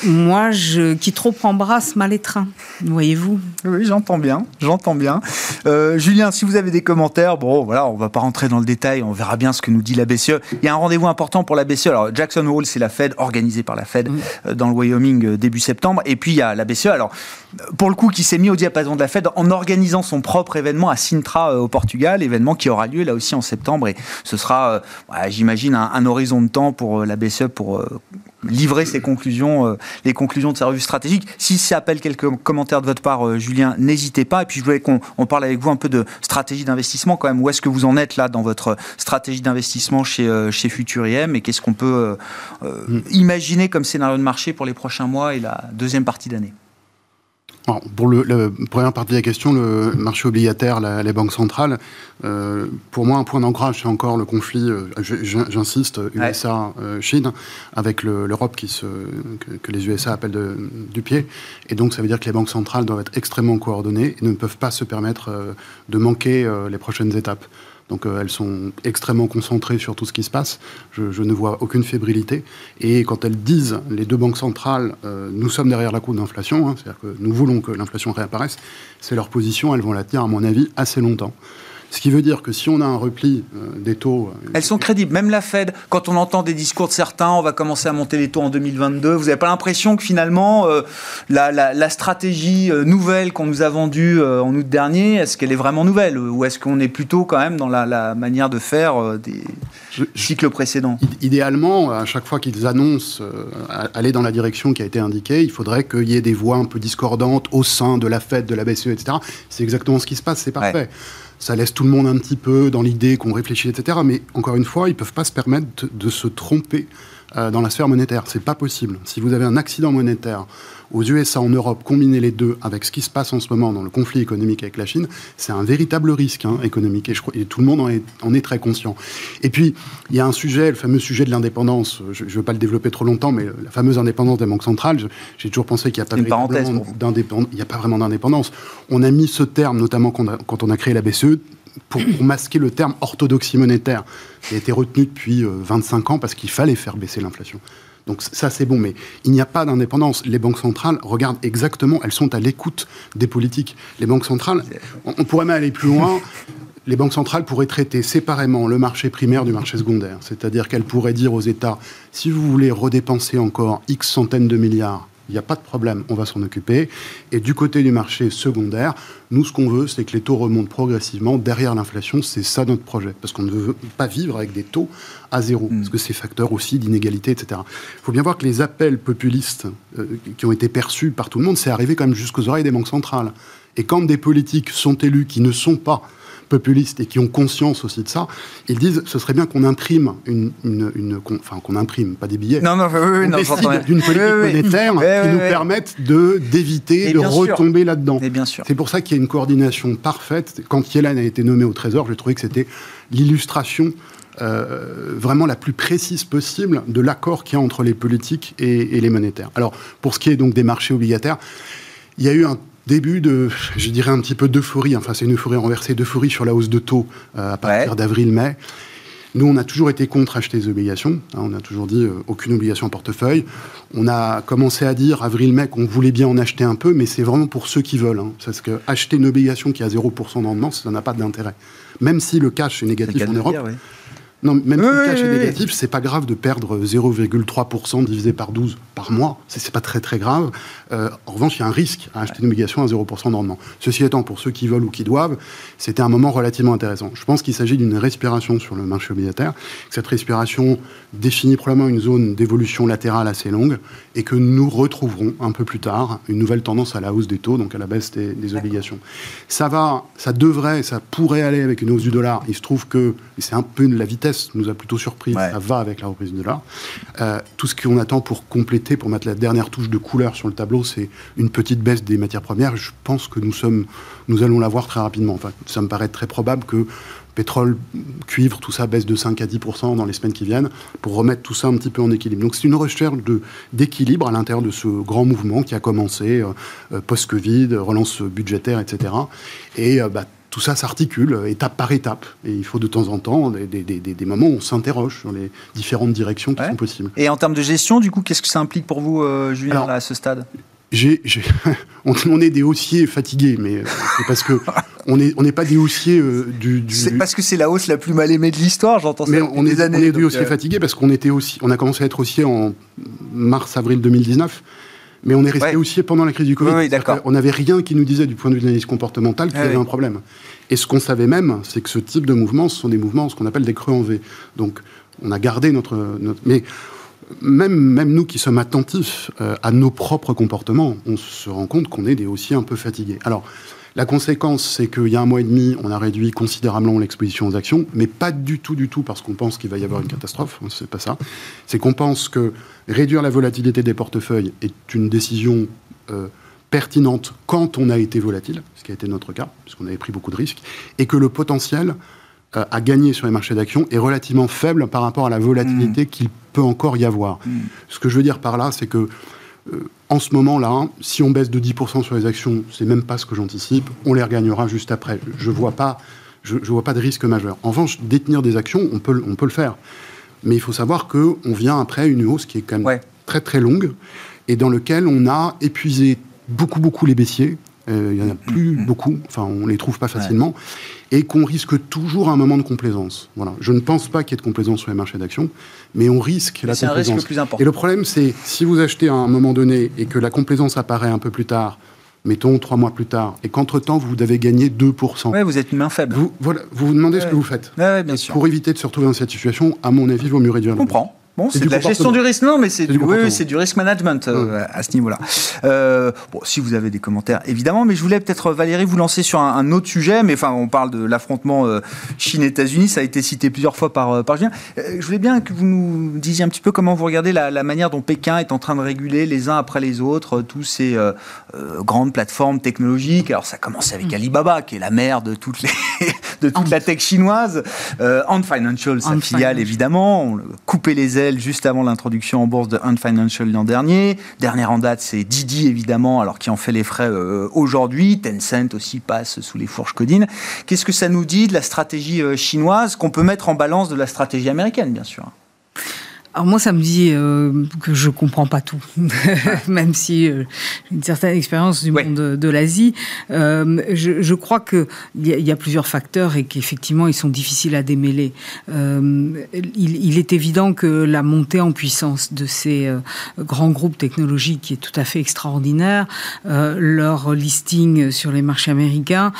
Moi, je, qui trop embrasse mal étreint, voyez-vous.
Oui, j'entends bien, j'entends bien. Euh, Julien, si vous avez des commentaires, bon, voilà, on va pas rentrer dans le détail, on verra bien ce que nous dit la BCE. Il y a un rendez-vous important pour la BCE. Alors, Jackson Hole, c'est la Fed, organisée par la Fed euh, dans le Wyoming euh, début septembre. Et puis, il y a la BCE, alors, pour le coup, qui s'est mis au diapason de la Fed en organisant son propre événement à Sintra, au Portugal, événement qui aura lieu là aussi en septembre. Et ce sera, j'imagine, un, un horizon de temps pour la BCE pour livrer ses conclusions euh, les conclusions de sa revue stratégique. Si ça appelle quelques commentaires de votre part, Julien, n'hésitez pas. Et puis je voulais qu'on parle avec vous un peu de stratégie d'investissement quand même. Où est-ce que vous en êtes là dans votre stratégie d'investissement chez, chez Futuriem et qu'est-ce qu'on peut mm. imaginer comme scénario de marché pour les prochains mois et la deuxième partie d'année?
Pour le, la première partie de la question, le marché obligataire, les banques centrales, euh, pour moi, un point d'ancrage, c'est encore le conflit, euh, j'insiste, USA-Chine, euh, avec l'Europe qui se, que, les USA appellent de, du pied. Et donc, ça veut dire que les banques centrales doivent être extrêmement coordonnées et ne peuvent pas se permettre de manquer les prochaines étapes. Donc euh, elles sont extrêmement concentrées sur tout ce qui se passe. Je, ne vois aucune fébrilité. Et quand elles disent, les deux banques centrales, euh, nous sommes derrière la courbe d'inflation, hein, c'est-à-dire que nous voulons que l'inflation réapparaisse, c'est leur position, elles vont la tenir, à mon avis, assez longtemps. Ce qui veut dire que si on a un repli euh, des taux...
Euh, Elles sont crédibles. Même la Fed, quand on entend des discours de certains, on va commencer à monter les taux en 2022, vous n'avez pas l'impression que finalement, euh, la, stratégie nouvelle qu'on nous a vendue en août dernier, est-ce qu'elle est vraiment nouvelle? Ou est-ce qu'on est plutôt quand même dans la, manière de faire des cycles précédents?
Idéalement, à chaque fois qu'ils annoncent aller dans la direction qui a été indiquée, il faudrait qu'il y ait des voix un peu discordantes au sein de la Fed, de la BCE, etc. C'est exactement ce qui se passe, c'est parfait ça laisse tout le monde un petit peu dans l'idée qu'on réfléchit, etc. Mais encore une fois, ils ne peuvent pas se permettre de, se tromper euh, dans la sphère monétaire. C'est pas possible. Si vous avez un accident monétaire aux USA, en Europe, combiner les deux avec ce qui se passe en ce moment dans le conflit économique avec la Chine, c'est un véritable risque hein, économique et, je, et, tout le monde en est, en est, très conscient. Et puis, il y a un sujet, le fameux sujet de l'indépendance, je ne veux pas le développer trop longtemps, mais la fameuse indépendance des banques centrales, j'ai toujours pensé qu'il n'y a, a, pas vraiment d'indépendance. On a mis ce terme, notamment quand on a, quand on a créé la BCE, pour, masquer le terme orthodoxie monétaire, qui a été retenu depuis 25 euh, ans parce qu'il fallait faire baisser l'inflation. Donc ça, c'est bon, mais il n'y a pas d'indépendance. Les banques centrales regardent exactement, elles sont à l'écoute des politiques. Les banques centrales, on, pourrait même aller plus loin. Les banques centrales pourraient traiter séparément le marché primaire du marché secondaire. C'est-à-dire qu'elles pourraient dire aux États, si vous voulez redépenser encore X centaines de milliards il n'y a pas de problème, on va s'en occuper. Et du côté du marché secondaire, nous, ce qu'on veut, c'est que les taux remontent progressivement derrière l'inflation. C'est ça notre projet. Parce qu'on ne veut pas vivre avec des taux à zéro. Mm. Parce que c'est facteur aussi d'inégalité, etc. Il faut bien voir que les appels populistes euh, qui ont été perçus par tout le monde, c'est arrivé quand même jusqu'aux oreilles des banques centrales. Et quand des politiques sont élus qui ne sont pas populistes et qui ont conscience aussi de ça, ils disent ce serait bien qu'on imprime une, une, enfin qu'on imprime pas des billets,
non non, oui,
non d'une politique monétaire qui nous permette de d'éviter de retomber là-dedans. C'est pour ça qu'il y a une coordination parfaite. Quand Yellen a été nommé au Trésor, j'ai trouvé que c'était l'illustration euh, vraiment la plus précise possible de l'accord qu'il y a entre les politiques et, et, les monétaires. Alors, pour ce qui est donc des marchés obligataires, il y a eu un début de, je dirais un petit peu d'euphorie, enfin c'est une euphorie renversée, d'euphorie sur la hausse de taux euh, à partir d'avril-mai. Nous, on a toujours été contre acheter des obligations. Hein, on a toujours dit euh, aucune obligation en portefeuille. On a commencé à dire avril-mai qu'on voulait bien en acheter un peu, mais c'est vraiment pour ceux qui veulent. Hein, parce que acheter une obligation qui a 0% de rendement, ça n'a pas d'intérêt. Même si le cash est négatif en Europe, non, même si le cash est négatif, c'est pas grave de perdre 0,3% divisé par 12 par mois. C'est pas très très grave. Euh, en revanche, il y a un risque à acheter une obligation à 0% de rendement. Ceci étant, pour ceux qui veulent ou qui doivent, c'était un moment relativement intéressant. Je pense qu'il s'agit d'une respiration sur le marché obligataire. Cette respiration définit probablement une zone d'évolution latérale assez longue et que nous retrouverons un peu plus tard une nouvelle tendance à la hausse des taux, donc à la baisse des, obligations. Ça va, ça devrait, ça pourrait aller avec une hausse du dollar. Il se trouve que, c'est un peu la vitesse nous a plutôt surpris. Ça va avec la reprise du dollar. Euh, tout ce qu'on attend pour compléter, pour mettre la dernière touche de couleur sur le tableau, c'est une petite baisse des matières premières. Je pense que nous, sommes, nous allons la voir très rapidement. Enfin, ça me paraît très probable que pétrole, cuivre, tout ça baisse de 5 à 10 dans les semaines qui viennent pour remettre tout ça un petit peu en équilibre. Donc c'est une recherche d'équilibre à l'intérieur de ce grand mouvement qui a commencé euh, euh, post-Covid, relance budgétaire, etc. Et bah, tout ça s'articule étape par étape. Et il faut de temps en temps des, moments où on s'interroge sur les différentes directions qui sont possibles.
Et en termes de gestion, du coup, qu'est-ce que ça implique pour vous, euh, Julien, à ce stade? [LAUGHS]
on, est des haussiers fatigués, mais euh, c'est parce que [LAUGHS] on n'est on pas des haussiers euh, du,
C'est parce que c'est la hausse la plus mal aimée de l'histoire, j'entends ça.
Mais on est, années, on est des haussiers fatigués parce qu'on était aussi, on a commencé à être haussier en mars-avril 2019. Mais on est resté haussier pendant la crise du Covid. on n'avait rien qui nous disait du point de vue de l'analyse comportementale qu'il y avait un problème. Et ce qu'on savait même, c'est que ce type de mouvements, ce sont des mouvements, ce qu'on appelle des creux en V. Donc, on a gardé notre, Mais même, même nous qui sommes attentifs euh, à nos propres comportements, on se rend compte qu'on est des aussi un peu fatigués. Alors, la conséquence, c'est qu'il y a un mois et demi, on a réduit considérablement l'exposition aux actions, mais pas du tout, du tout parce qu'on pense qu'il va y avoir une catastrophe. Hein, c'est pas ça. C'est qu'on pense que réduire la volatilité des portefeuilles est une décision euh, pertinente quand on a été volatile, ce qui a été notre cas, puisqu'on avait pris beaucoup de risques, et que le potentiel euh, à gagner sur les marchés d'actions est relativement faible par rapport à la volatilité mmh. qu'il peut encore y avoir. Mmh. Ce que je veux dire par là, c'est que euh, en ce moment-là, si on baisse de 10% sur les actions, c'est même pas ce que j'anticipe. On les regagnera juste après. Je vois pas, je, vois pas de risque majeur. En revanche, détenir des actions, on peut, on peut le faire. Mais il faut savoir qu'on vient après une hausse qui est quand même très très longue et dans lequel on a épuisé beaucoup beaucoup les baissiers. Euh, il y en a plus [CLEARS THROAT] beaucoup, enfin on les trouve pas facilement et qu'on risque toujours un moment de complaisance. Voilà. Je ne pense pas qu'il y ait de complaisance sur les marchés d'actions, mais on risque la complaisance.
C'est un risque plus important.
Et le problème, c'est si vous achetez à un moment donné et que la complaisance apparaît un peu plus tard, mettons trois mois plus tard, et qu'entre-temps, vous avez gagné 2%.
Oui, vous êtes une main faible.
Vous voilà, vous, vous demandez ce que vous faites.
Ouais, bien sûr.
Pour éviter de se retrouver dans cette situation, à mon avis, il vaut mieux réduire.
Je comprends. Bon, c'est de la gestion du risque, non, mais c'est du, oui, c'est du risk management euh, à ce niveau-là. Euh, bon, si vous avez des commentaires, évidemment, mais je voulais peut-être Valérie vous lancer sur un, autre sujet, mais enfin, on parle de l'affrontement euh, Chine-États-Unis, ça a été cité plusieurs fois par par Julien. je voulais bien que vous nous disiez un petit peu comment vous regardez la, la, manière dont Pékin est en train de réguler les uns après les autres tous ces grandes plateformes technologiques. Alors, ça commence avec mm. Alibaba, qui est la mère de toutes les [LAUGHS] de toute la tech chinoise, Ant Financial, sa filiale évidemment, on coupé les ailes juste avant l'introduction en bourse de Hunt Financial l'an dernier. Dernière en date, c'est Didi, évidemment, alors qui en fait les frais euh, aujourd'hui. Tencent aussi passe sous les fourches codines. Qu'est-ce que ça nous dit de la stratégie euh, chinoise qu'on peut mettre en balance de la stratégie américaine, bien sûr?
Alors moi, ça me dit euh, que je comprends pas tout, [LAUGHS] même si euh, j'ai une certaine expérience du monde de, l'Asie. Euh, je, je, crois qu'il y, y, a plusieurs facteurs et qu'effectivement, ils sont difficiles à démêler. Euh, il, il, est évident que la montée en puissance de ces euh, grands groupes technologiques est tout à fait extraordinaire. leur listing sur les marchés américains,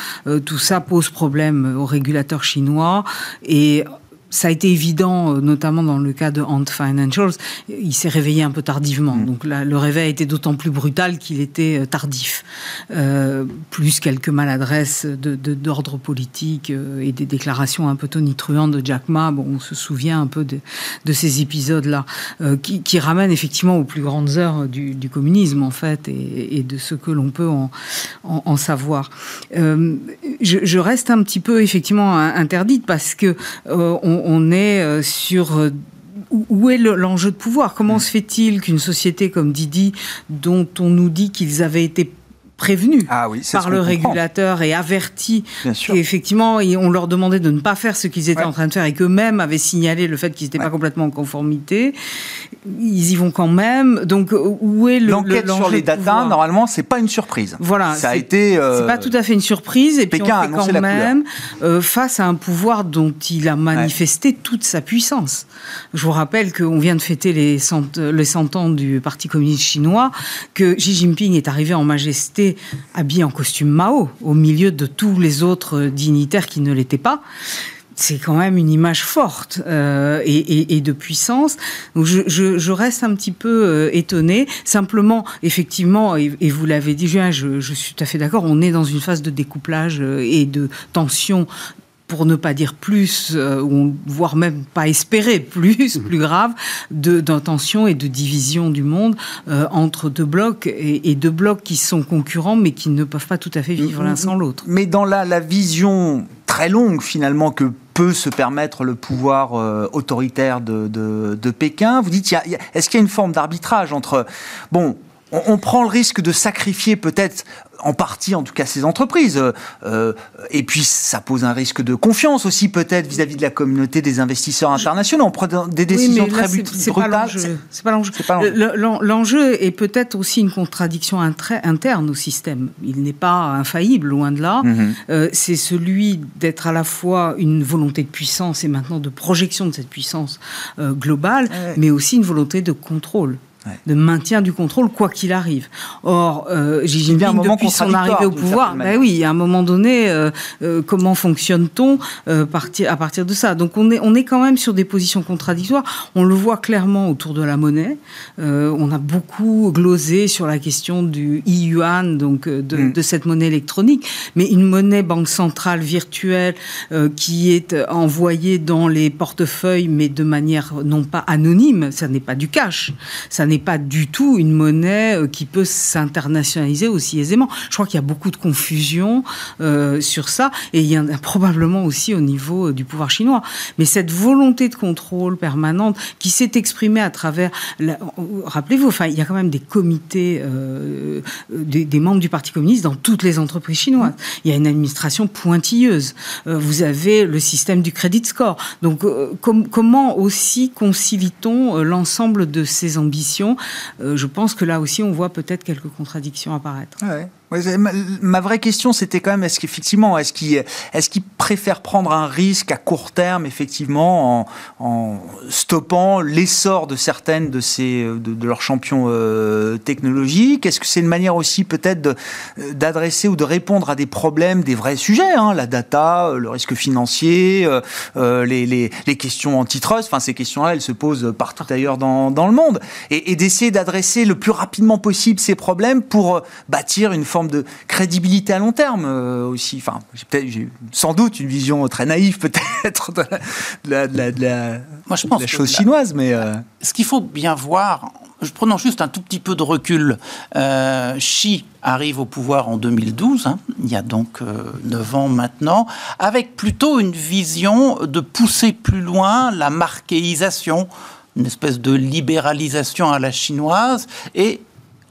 tout ça pose problème aux régulateurs chinois et ça a été évident, euh, notamment dans le cas de Ant Financials. Il s'est réveillé un peu tardivement. Mm. Donc là, le réveil a été d'autant plus brutal qu'il était euh, tardif. Euh, plus quelques maladresses d'ordre de, politique euh, et des déclarations un peu tonitruantes de Jack Ma. Bon, on se souvient un peu de, de ces épisodes-là, euh, qui, qui, ramènent effectivement aux plus grandes heures du, du communisme, en fait, et, et de ce que l'on peut en, en, en savoir. Euh, je, je, reste un petit peu effectivement interdite parce que on, on est euh, sur euh, où est l'enjeu de pouvoir? Comment mm. se fait-il qu'une société comme Didi, dont on nous dit qu'ils avaient été prévenus
ah oui,
par le régulateur et avertis. effectivement, on leur demandait de ne pas faire ce qu'ils étaient en train de faire et qu'eux-mêmes avaient signalé le fait qu'ils n'étaient pas complètement en conformité. Ils y vont quand même. Donc, où est le
l'enquête sur les data Normalement, c'est pas une surprise.
Voilà,
ça a été.
Euh, c'est pas tout à fait une surprise. Et puis, on fait quand même euh, face à un pouvoir dont il a manifesté toute sa puissance. Je vous rappelle qu'on vient de fêter les 100, les 100 ans du Parti communiste chinois, que Xi Jinping est arrivé en majesté habillé en costume Mao, au milieu de tous les autres dignitaires qui ne l'étaient pas c'est quand même une image forte euh, et, de puissance. Donc je, reste un petit peu euh, étonnée. Simplement, effectivement, et, vous l'avez dit, je, suis tout à fait d'accord, on est dans une phase de découplage euh, et de tension pour ne pas dire plus, euh, ou voire même pas espérer plus, plus grave, d'intention et de division du monde euh, entre deux blocs et, et, deux blocs qui sont concurrents mais qui ne peuvent pas tout à fait vivre l'un sans l'autre.
Mais dans la, la, vision très longue finalement que peut se permettre le pouvoir euh, autoritaire de, de, de, Pékin, vous dites, est-ce qu'il y a une forme d'arbitrage entre, bon, on, on prend le risque de sacrifier peut-être en partie en tout cas ces entreprises. Euh, et puis ça pose un risque de confiance aussi peut-être vis-à-vis de la communauté des investisseurs internationaux. On prend des décisions très brutales.
C'est pas l'enjeu. L'enjeu est peut-être aussi une contradiction interne au système. Il n'est pas infaillible, loin de là. Mm-hmm. euh, C'est celui d'être à la fois une volonté de puissance et maintenant de projection de cette puissance euh, globale, ouais. mais aussi une volonté de contrôle de maintien du contrôle quoi qu'il arrive. Or, euh, Xi Jinping, depuis son arrivée au pouvoir, ben oui, à un moment donné, euh, euh, comment fonctionne-t-on euh, à partir de ça? Donc on est, on est quand même sur des positions contradictoires. On le voit clairement autour de la monnaie. on a beaucoup glosé sur la question du yuan, donc de, mm. de, cette monnaie électronique, mais une monnaie banque centrale virtuelle qui est envoyée dans les portefeuilles, mais de manière non pas anonyme, ça n'est pas du cash, ça n'est pas du tout une monnaie euh, qui peut s'internationaliser aussi aisément. Je crois qu'il y a beaucoup de confusion euh, sur ça, et il y en a probablement aussi au niveau euh, du pouvoir chinois. Mais cette volonté de contrôle permanente qui s'est exprimée à travers... Rappelez-vous, enfin, il y a quand même des comités des, membres du Parti communiste dans toutes les entreprises chinoises. Il y a une administration pointilleuse. vous avez le système du credit score. Donc, comment aussi concilie-t-on l'ensemble de ces ambitions euh, je pense que là aussi, on voit peut-être quelques contradictions apparaître.
Ma, vraie question, c'était quand même, est-ce qu'effectivement, est-ce qu'ils est préfèrent prendre un risque à court terme, effectivement, en, stoppant l'essor de certaines de, ces, de, leurs champions euh, technologiques? Est-ce que c'est une manière aussi peut-être d'adresser ou de répondre à des problèmes, des vrais sujets, hein, la data, le risque financier, euh, les, questions antitrust, enfin ces questions-là, elles se posent partout ailleurs dans, le monde. Et, et d'essayer d'adresser le plus rapidement possible ces problèmes pour euh, bâtir une forme de crédibilité à long terme euh, aussi. Enfin, j'ai sans doute une vision très naïve [LAUGHS] peut-être de, la, de, la, Moi, je pense chose chinoise, mais euh,
ce qu'il faut bien voir. Je prenons juste un tout petit peu de recul. Xi arrive au pouvoir en 2012, hein, il y a donc neuf ans maintenant, avec plutôt une vision de pousser plus loin la marquéisation une espèce de libéralisation à la chinoise et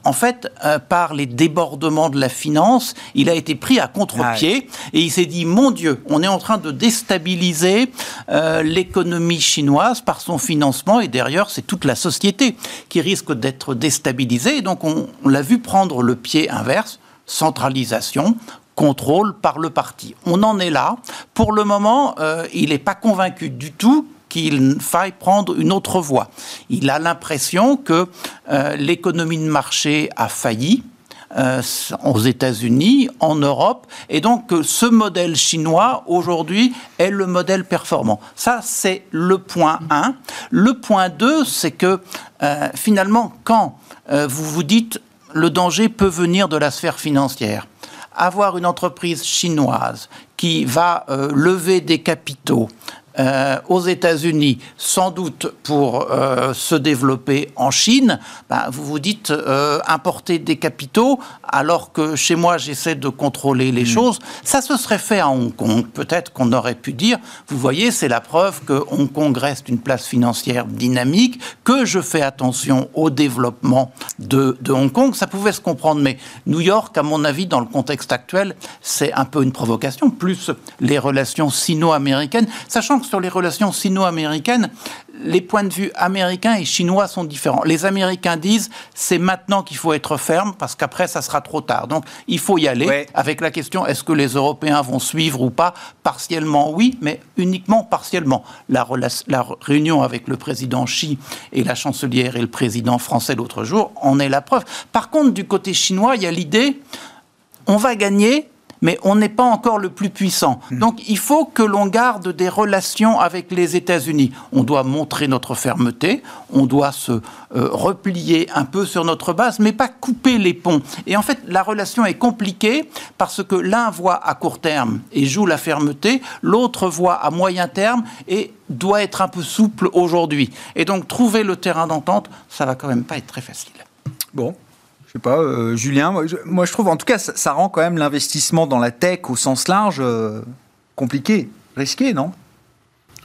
en fait, euh, par les débordements de la finance, il a été pris à contre-pied et il s'est dit mon Dieu, on est en train de déstabiliser euh, l'économie chinoise par son financement et derrière, c'est toute la société qui risque d'être déstabilisée. donc, on, l'a vu prendre le pied inverse centralisation, contrôle par le parti. On en est là. Pour le moment, euh, il n'est pas convaincu du tout qu'il faille prendre une autre voie. Il a l'impression que euh, l'économie de marché a failli, euh, aux États-Unis, en Europe, et donc que ce modèle chinois aujourd'hui est le modèle performant. Ça, c'est le point 1. Le point 2, c'est que euh, finalement, quand vous vous dites le danger peut venir de la sphère financière, avoir une entreprise chinoise qui va lever des capitaux, euh, aux États-Unis, sans doute pour euh, se développer en Chine, ben, vous vous dites euh, importer des capitaux, alors que chez moi j'essaie de contrôler les hmm. choses. Ça se serait fait à Hong Kong. Peut-être qu'on aurait pu dire, vous voyez, c'est la preuve que Hong Kong reste une place financière dynamique, que je fais attention au développement de, de Hong Kong. Ça pouvait se comprendre, mais New York, à mon avis, dans le contexte actuel, c'est un peu une provocation, plus les relations sino-américaines, sachant que sur les relations sino-américaines, les points de vue américains et chinois sont différents. Les Américains disent c'est maintenant qu'il faut être ferme parce qu'après ça sera trop tard. Donc il faut y aller avec la question est-ce que les Européens vont suivre ou pas? Partiellement oui, mais uniquement partiellement. La, la réunion avec le président Xi et la chancelière et le président français l'autre jour en est la preuve. Par contre, du côté chinois, il y a l'idée on va gagner mais on n'est pas encore le plus puissant. Hmm. Donc il faut que l'on garde des relations avec les États-Unis. On doit montrer notre fermeté, on doit se euh, replier un peu sur notre base, mais pas couper les ponts. Et en fait, la relation est compliquée parce que l'un voit à court terme et joue la fermeté, l'autre voit à moyen terme et doit être un peu souple aujourd'hui. Et donc trouver le terrain d'entente, ça va quand même pas être très facile.
Bon, je sais pas, euh, Julien, moi je, trouve en tout cas ça, rend quand même l'investissement dans la tech au sens large euh, compliqué, risqué, non?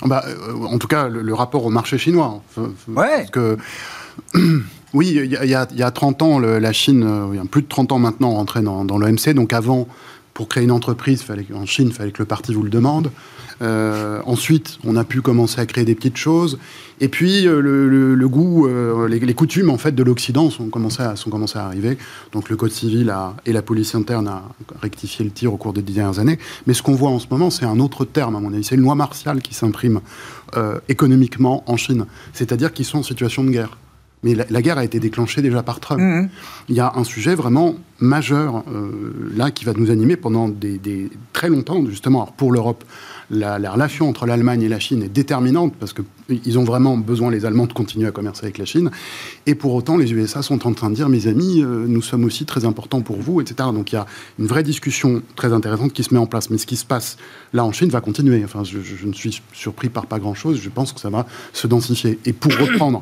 Bah, euh, En tout cas, le, rapport au marché chinois.
Hein. ouais.
Parce que, [CLEARS THROAT] oui, il y, a 30 ans, la Chine, il y a plus de 30 ans maintenant, rentrait dans, dans l'OMC. Donc avant, pour créer une entreprise fallait, en Chine, il fallait que le parti vous le demande. Euh, ensuite, on a pu commencer à créer des petites choses. Et puis, euh, le, goût, euh, les, coutumes en fait de l'Occident sont commencé à sont à arriver. Donc, le code civil et la police interne a rectifié le tir au cours des dernières années. Mais ce qu'on voit en ce moment, c'est un autre terme à mon avis. C'est une loi martiale qui s'imprime économiquement en Chine. C'est-à-dire qu'ils sont en situation de guerre mais la, guerre a été déclenchée déjà par Trump.
Mhm.
Il y a un sujet vraiment majeur là qui va nous animer pendant des, très longtemps, justement, pour l'Europe la, relation entre l'Allemagne et la Chine est déterminante parce qu'ils ont vraiment besoin, les Allemands, de continuer à commercer avec la Chine. Et pour autant, les USA sont en train de dire, mes amis, euh, nous sommes aussi très importants pour vous, etc. Donc il y a une vraie discussion très intéressante qui se met en place. Mais ce qui se passe là en Chine va continuer. Enfin, je, je ne suis surpris par pas grand-chose. Je pense que ça va se densifier. Et pour reprendre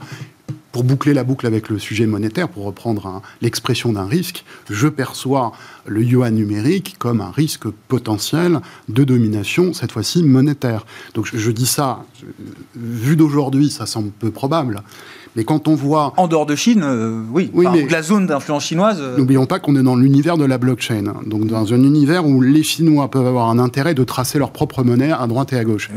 pour boucler la boucle avec le sujet monétaire, pour reprendre l'expression d'un risque, je perçois le yuan numérique comme un risque potentiel de domination, cette fois-ci monétaire. Donc je, dis ça, vu d'aujourd'hui, ça semble peu probable. Mais quand on voit...
En dehors de Chine, euh, oui. oui mais la zone d'influence chinoise... Euh,
n'oublions pas qu'on est dans l'univers de la blockchain. Donc dans un univers où les Chinois peuvent avoir un intérêt de tracer leur propre monnaie à droite et à gauche.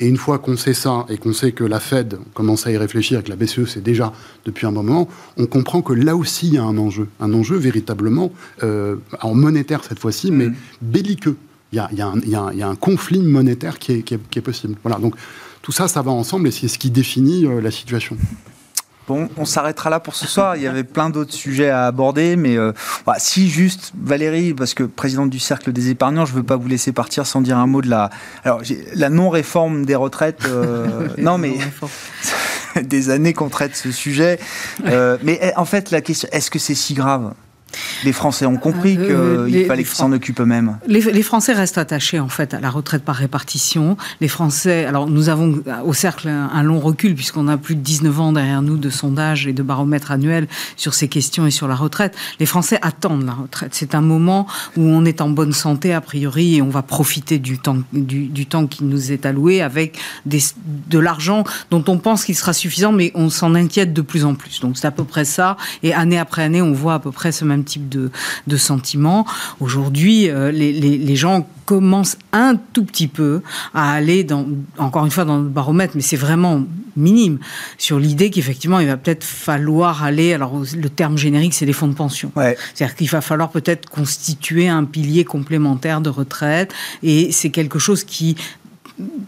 Et une fois qu'on sait ça et qu'on sait que la Fed commence à y réfléchir et que la BCE c'est déjà depuis un moment, on comprend que là aussi il y a un enjeu, un enjeu véritablement euh, en monétaire cette fois-ci, mais belliqueux. Il y, a, y, y a, un conflit monétaire qui est, qui est, possible. Voilà, donc tout ça, ça va ensemble et c'est ce qui définit euh, la situation.
Bon, on s'arrêtera là pour ce soir. Il y avait plein d'autres sujets à aborder, mais euh, bah, si juste Valérie, parce que présidente du cercle des épargnants, je ne veux pas vous laisser partir sans dire un mot de la, alors la non-réforme des retraites. Euh, [LAUGHS] non, mais [LAUGHS] des années qu'on traite ce sujet. Euh, mais eh, en fait, la question, est-ce que c'est si grave? Les Français ont compris euh, qu'il fallait qu'ils s'en occupent eux-mêmes.
Les, Français restent attachés en fait à la retraite par répartition. Les Français, alors nous avons au cercle un, long recul puisqu'on a plus de 19 ans derrière nous de sondages et de baromètres annuels sur ces questions et sur la retraite. Les Français attendent la retraite. C'est un moment où on est en bonne santé a priori et on va profiter du temps, du, temps qui nous est alloué avec des, de l'argent dont on pense qu'il sera suffisant, mais on s'en inquiète de plus en plus. Donc c'est à peu près ça. Et année après année, on voit à peu près ce même type de, de sentiments. Aujourd'hui, euh, les, les, gens commencent un tout petit peu à aller dans, encore une fois, dans le baromètre, mais c'est vraiment minime, sur l'idée qu'effectivement, il va peut-être falloir aller, alors le terme générique, c'est les fonds de pension. C'est-à-dire qu'il va falloir peut-être constituer un pilier complémentaire de retraite, et c'est quelque chose qui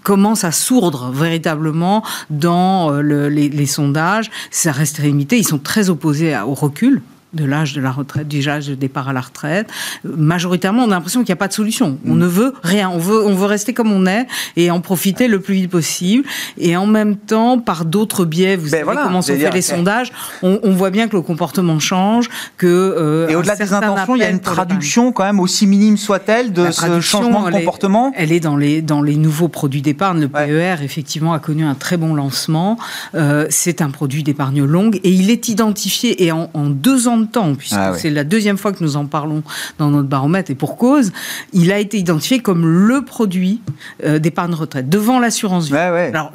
commence à sourdre véritablement dans euh, les, les, sondages. Ça reste limité. Ils sont très opposés au recul de l'âge de la retraite, du âge de départ à la retraite. Majoritairement, on a l'impression qu'il n'y a pas de solution. On mm. ne veut rien. On veut, on veut rester comme on est et en profiter le plus vite possible. Et en même temps, par d'autres biais, vous ben savez comment sont faits les sondages, on, voit bien que le comportement change, que
euh, et au-delà des intentions, il y a une traduction quand même aussi minime soit-elle de ce changement de comportement.
elle est dans les dans les nouveaux produits d'épargne. Le PER effectivement a connu un très bon lancement. Euh, c'est un produit d'épargne longue et il est identifié et en, en deux ans temps, puisque ah c'est la deuxième fois que nous en parlons dans notre baromètre, et pour cause, il a été identifié comme le produit euh, d'épargne retraite, devant l'assurance vie. Alors,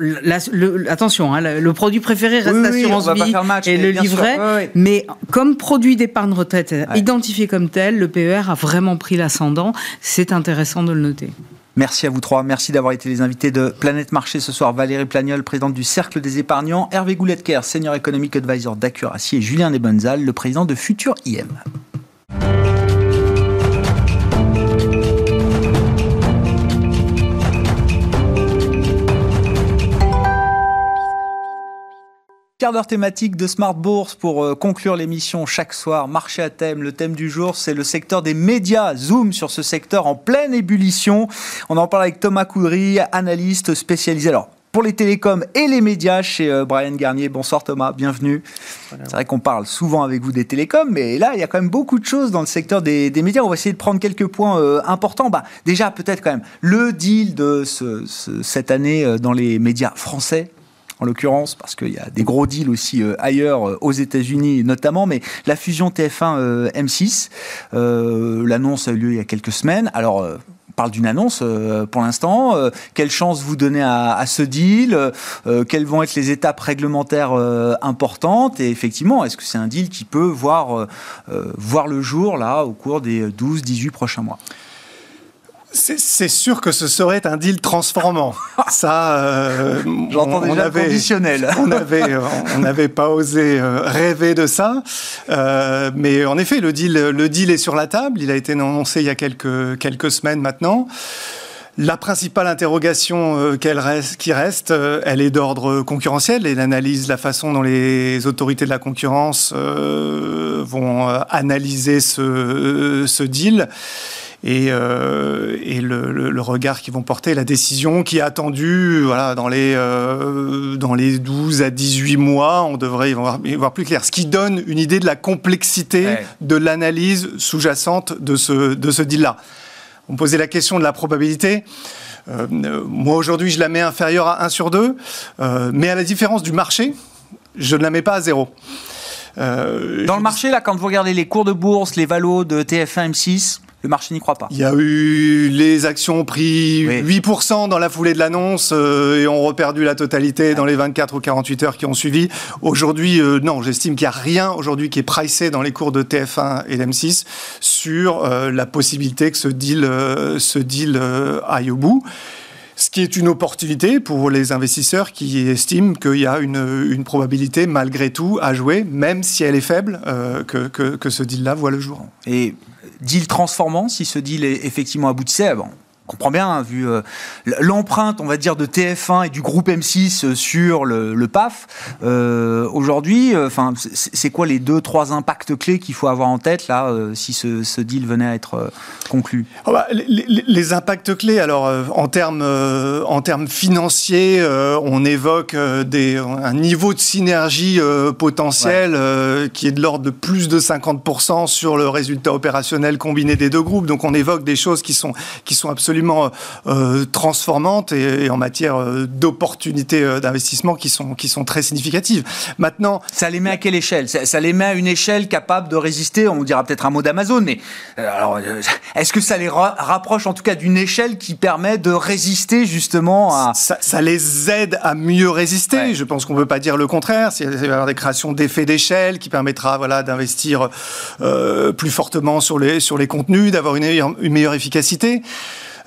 attention, hein, le, produit préféré reste l'assurance vie et le livret, mais comme produit d'épargne retraite identifié comme tel, le PER a vraiment pris l'ascendant. C'est intéressant de le noter.
Merci à vous trois. Merci d'avoir été les invités de Planète Marché ce soir. Valérie Plagnol, présidente du Cercle des épargnants. Hervé Gouletker, senior economic advisor d'Accuracy. Et Julien Desbonzal, le président de Futur IM. Quart d'heure thématique de Smart Bourse pour euh, conclure l'émission chaque soir. Marché à thème. Le thème du jour, c'est le secteur des médias. Zoom sur ce secteur en pleine ébullition. On en parle avec Thomas Coudry, analyste spécialisé. Alors, pour les télécoms et les médias chez euh, Brian Garnier. Bonsoir Thomas, bienvenue. C'est vrai qu'on parle souvent avec vous des télécoms, mais là, il y a quand même beaucoup de choses dans le secteur des, médias. On va essayer de prendre quelques points euh, importants. Bah, déjà, peut-être quand même, le deal de cette année dans les médias français, en l'occurrence, parce qu'il y a des gros deals aussi euh, ailleurs, euh, aux États-Unis notamment, mais la fusion TF1 M6, euh, l'annonce a eu lieu il y a quelques semaines. Alors, on parle d'une annonce pour l'instant. quelle chance vous donnez à, ce deal Quelles vont être les étapes réglementaires importantes? Et effectivement, est-ce que c'est un deal qui peut voir, voir le jour là au cours des 12-18 prochains mois?
C'est sûr que ce serait un deal transformant. [LAUGHS]
Ça, euh, j'entends déjà avait, conditionnel. [LAUGHS]
on avait, on n'avait pas osé euh, rêver de ça, euh, mais en effet, le deal, le deal est sur la table. Il a été annoncé il y a quelques quelques semaines maintenant. La principale interrogation euh, reste, qui reste, euh, elle est d'ordre concurrentiel elle analyse la façon dont les autorités de la concurrence euh, vont analyser ce, ce deal et, euh, et le, le, regard qu'ils vont porter, la décision qui est attendue voilà, dans, les, euh, dans les 12 à 18 mois, on devrait y voir, y voir plus clair. Ce qui donne une idée de la complexité ouais. de l'analyse sous-jacente de ce, de ce deal-là. On me posait la question de la probabilité. Euh, moi, aujourd'hui, je la mets inférieure à 1 sur 2, euh, mais à la différence du marché, je ne la mets pas à 0.
Euh, Dans le marché, là, quand vous regardez les cours de bourse, les valos de TF1, M6, le marché n'y croit pas.
Il y a eu les actions ont pris oui. 8% dans la foulée de l'annonce euh, et ont reperdu la totalité dans les 24 ou 48 heures qui ont suivi. Aujourd'hui, euh, non, j'estime qu'il n'y a rien aujourd'hui qui est pricé dans les cours de TF1 et d'M6 sur euh, la possibilité que ce deal, ce deal aille au bout ce qui est une opportunité pour les investisseurs qui estiment qu'il y a une, une, probabilité malgré tout à jouer, même si elle est faible, euh, que, que, que, ce deal-là voit le jour.
Et deal transformant, si ce deal est effectivement aboutissait, bon, on comprend bien, hein, vu euh, l'empreinte, on va dire, de TF1 et du groupe M6 sur le, le PAF. Euh, Aujourd'hui, enfin, c'est quoi les deux, trois impacts clés qu'il faut avoir en tête là, euh, si ce, ce, deal venait à être euh, conclu?
Oh bah, les, les, impacts clés, alors euh, en termes en termes financiers, on évoque des, un niveau de synergie potentiel ouais. qui est de l'ordre de plus de 50% sur le résultat opérationnel combiné des deux groupes. Donc on évoque des choses qui sont qui sont absolument absolument euh, transformantes et, et, en matière euh, d'opportunités euh, d'investissement qui sont, qui sont très significatives. Maintenant.
Ça les met à quelle échelle? Ça, ça, les met à une échelle capable de résister? On dira peut-être un mot d'Amazon, mais alors, est-ce que ça les ra rapproche en tout cas d'une échelle qui permet de résister justement à.
Ça, ça les aide à mieux résister. Ouais. Je pense qu'on ne peut pas dire le contraire. Il va y avoir des créations d'effets d'échelle qui permettra voilà, d'investir euh, plus fortement sur les, sur les contenus, d'avoir une, une meilleure efficacité.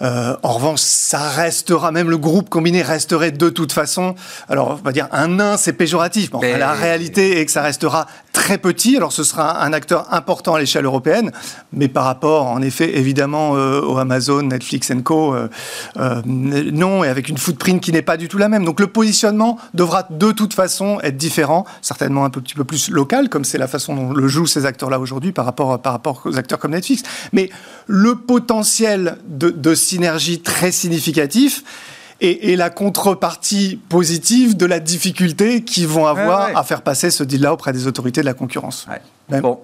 Euh, en revanche, ça restera, même le groupe combiné resterait de toute façon. Alors, on va dire un nain, c'est péjoratif. Bon, mais... La réalité est que ça restera très petit. Alors, ce sera un acteur important à l'échelle européenne, mais par rapport, en effet, évidemment, euh, au Amazon, Netflix Co, euh, euh, non, et avec une footprint qui n'est pas du tout la même. Donc, le positionnement devra de toute façon être différent, certainement un peu, petit peu plus local, comme c'est la façon dont le jouent ces acteurs-là aujourd'hui par rapport, par rapport aux acteurs comme Netflix. Mais le potentiel de, de synergie très significatif et, et, la contrepartie positive de la difficulté qu'ils vont avoir ouais, ouais. à faire passer ce deal-là auprès des autorités de la concurrence.
Ouais. Bon.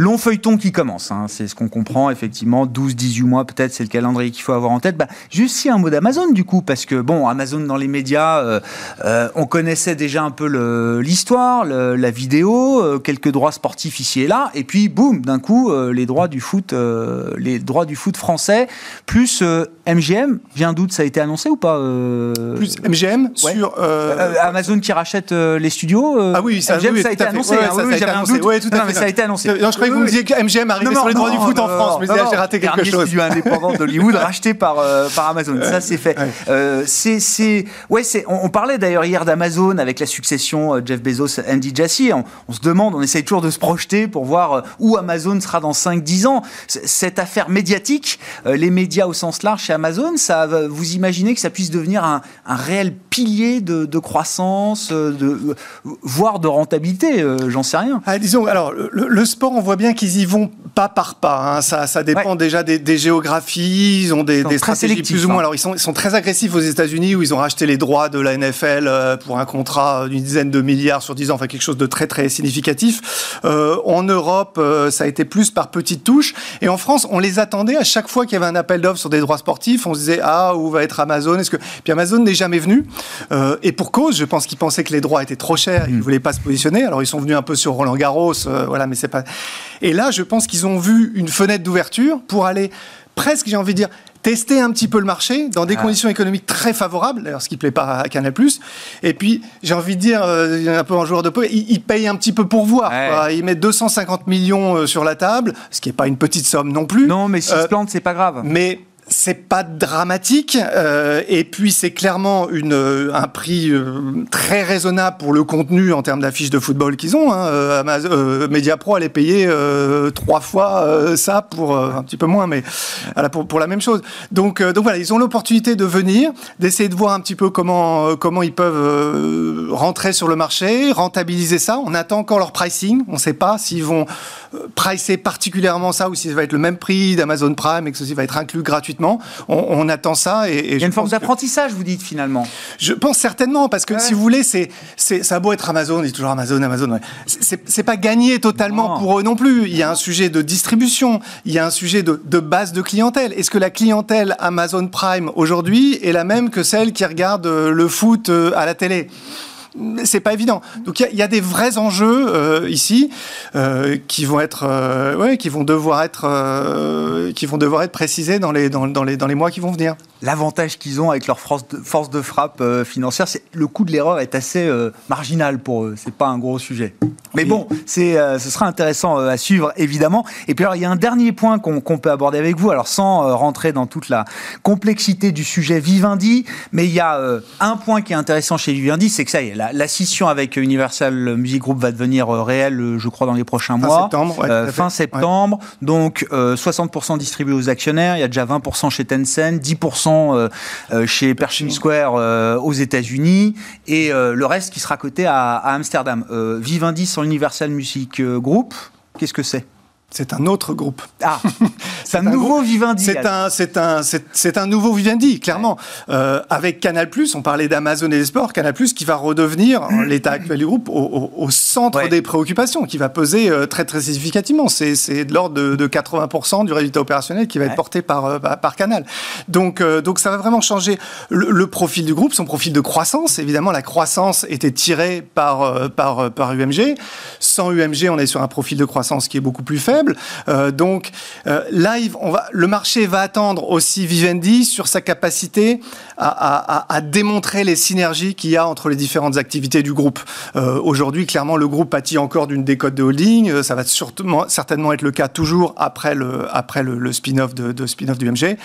Long feuilleton qui commence, hein, c'est ce qu'on comprend, effectivement, 12-18 mois peut-être, c'est le calendrier qu'il faut avoir en tête. Bah, juste si un mot d'Amazon du coup, parce que bon, Amazon dans les médias, euh, euh, on connaissait déjà un peu l'histoire, la vidéo, euh, quelques droits sportifs ici et là, et puis boum, d'un coup, les droits du foot, les droits du foot français, plus MGM, vient d'où ça a été annoncé ou pas
Plus MGM ouais. sur
Amazon qui rachète les studios.
ah oui,
ça, MGM,
oui,
ça a été annoncé.
Ouais, hein, ça, oui,
un doute.
Ouais, tout à
non,
fait.
mais ça a été annoncé.
Non, je que vous me disiez que MGM arrivait non, sur les droits du foot en France, mais j'ai raté quelque chose.
studio indépendant d'Hollywood [LAUGHS] racheté par, euh, par Amazon. Ça, c'est fait. Euh, c'est, ouais, on, parlait d'ailleurs hier d'Amazon avec la succession euh, Jeff Bezos, Andy Jassy. On, on, se demande, on essaye toujours de se projeter pour voir où Amazon sera dans 5-10 ans. Cette affaire médiatique, les médias au sens large chez Amazon, ça, vous imaginez que ça puisse devenir un, un réel pilier de, de croissance, de, voire de rentabilité, j'en sais rien.
Ah, disons, alors, le, le, sport, on voit bien qu'ils y vont pas par pas. Hein. Ça, ça dépend ouais. déjà des, des, géographies. Ils ont des, des stratégies plus ou moins. Hein. Alors, ils sont, ils sont très agressifs aux États-Unis où ils ont racheté les droits de la NFL euh, pour un contrat d'une dizaine de milliards sur 10 ans, enfin quelque chose de très très significatif. Euh, en Europe, euh, ça a été plus par petites touches. Et en France, on les attendait à chaque fois qu'il y avait un appel d'offres sur des droits sportifs. On se disait ah où va être Amazon? Est-ce que puis Amazon n'est jamais venu euh, et pour cause. Je pense qu'ils pensaient que les droits étaient trop chers. Ils ne mmh. voulaient pas se positionner. Alors ils sont venus un peu sur Roland Garros, euh, voilà, mais c'est pas. Et là, je pense qu'ils ont vu une fenêtre d'ouverture pour aller presque, j'ai envie de dire, tester un petit peu le marché dans des ah. conditions économiques très favorables, d'ailleurs ce qui ne plaît pas à Canal+. Et puis, j'ai envie de dire, euh, un peu en joueur de peu, il, il, paye un petit peu pour voir. Ouais. Il met 250 millions euh, sur la table, ce qui n'est pas une petite somme non plus.
Non, mais s'il euh, se plante, c'est pas grave.
Mais c'est pas dramatique euh, et puis c'est clairement une, euh, un prix euh, très raisonnable pour le contenu en termes d'affiches de football qu'ils ont. Hein. Mediapro allait payer trois fois ça pour un petit peu moins, mais pour, la même chose. Donc, voilà, ils ont l'opportunité de venir, d'essayer de voir un petit peu comment comment ils peuvent rentrer sur le marché, rentabiliser ça. On attend encore leur pricing. On ne sait pas s'ils vont pricer particulièrement ça ou si ça va être le même prix d'Amazon Prime et que ceci va être inclus gratuitement. On, on attend ça et, et
Il y a une forme
que-
d'apprentissage, vous dites finalement.
je pense certainement, parce que
Ouais.
si vous voulez, c'est, c'est, ça a beau être Amazon, on dit toujours Amazon, Amazon, ouais. C'est- pas gagné totalement
Non.
pour eux non plus. Il y a un sujet de distribution, il y a un sujet de, de base de clientèle. Est-ce que la clientèle Amazon Prime aujourd'hui est la même que celle qui regarde euh, le foot euh, à la télé? C'est pas évident. Donc il y a- il y, a des vrais enjeux euh, ici euh, qui vont être, euh, ouais, qui vont devoir être, qui vont devoir être précisés dans les, dans, dans les, dans les mois qui vont venir.
L'avantage qu'ils ont avec leur force de, force de frappe financière, c'est le coût de l'erreur est assez marginal pour eux. C'est pas un gros sujet. Mais bon, c'est, ce sera intéressant à suivre évidemment. Et puis alors, il y a un dernier point qu'on qu'on peut aborder avec vous. Alors sans rentrer dans toute la complexité du sujet Vivendi, mais il y a un point qui est intéressant chez Vivendi, c'est que ça y est, la, la scission avec Universal Music Group va devenir euh, réelle, euh, je crois, dans les prochains
Fin
mois.
septembre, ouais,
Euh, fin septembre. Donc euh, 60% distribués aux actionnaires. Il y a déjà 20% chez Tencent, 10% euh, euh, chez Pershing Square aux États-Unis et le reste qui sera coté à, à Amsterdam. Vivendi sans Universal Music Group, qu'est-ce que c'est?
C'est un autre groupe.
Ah, [LAUGHS] c'est un
un
nouveau Vivendi.
C'est un, c'est un, c'est, un nouveau Vivendi, clairement. Euh, avec Canal+, on parlait d'Amazon et des sports, Canal+, qui va redevenir, en [CLEARS THROAT] l'état actuel du groupe, au, au- au centre
Ouais.
des préoccupations, qui va peser euh, très très significativement. C'est, c'est de l'ordre de, de 80% du résultat opérationnel qui va être porté par, euh, par, par Canal. Donc, donc ça va vraiment changer le, le profil du groupe, son profil de croissance. Évidemment, la croissance était tirée par, par, par UMG. Sans UMG, on est sur un profil de croissance qui est beaucoup plus faible. Euh, donc euh, le marché va attendre aussi Vivendi sur sa capacité à, démontrer les synergies qu'il y a entre les différentes activités du groupe. Euh, Aujourd'hui, clairement, le groupe pâtit encore d'une décote de holding. Euh, Ça va certainement être le cas toujours après le, spin-off spin-off du MG.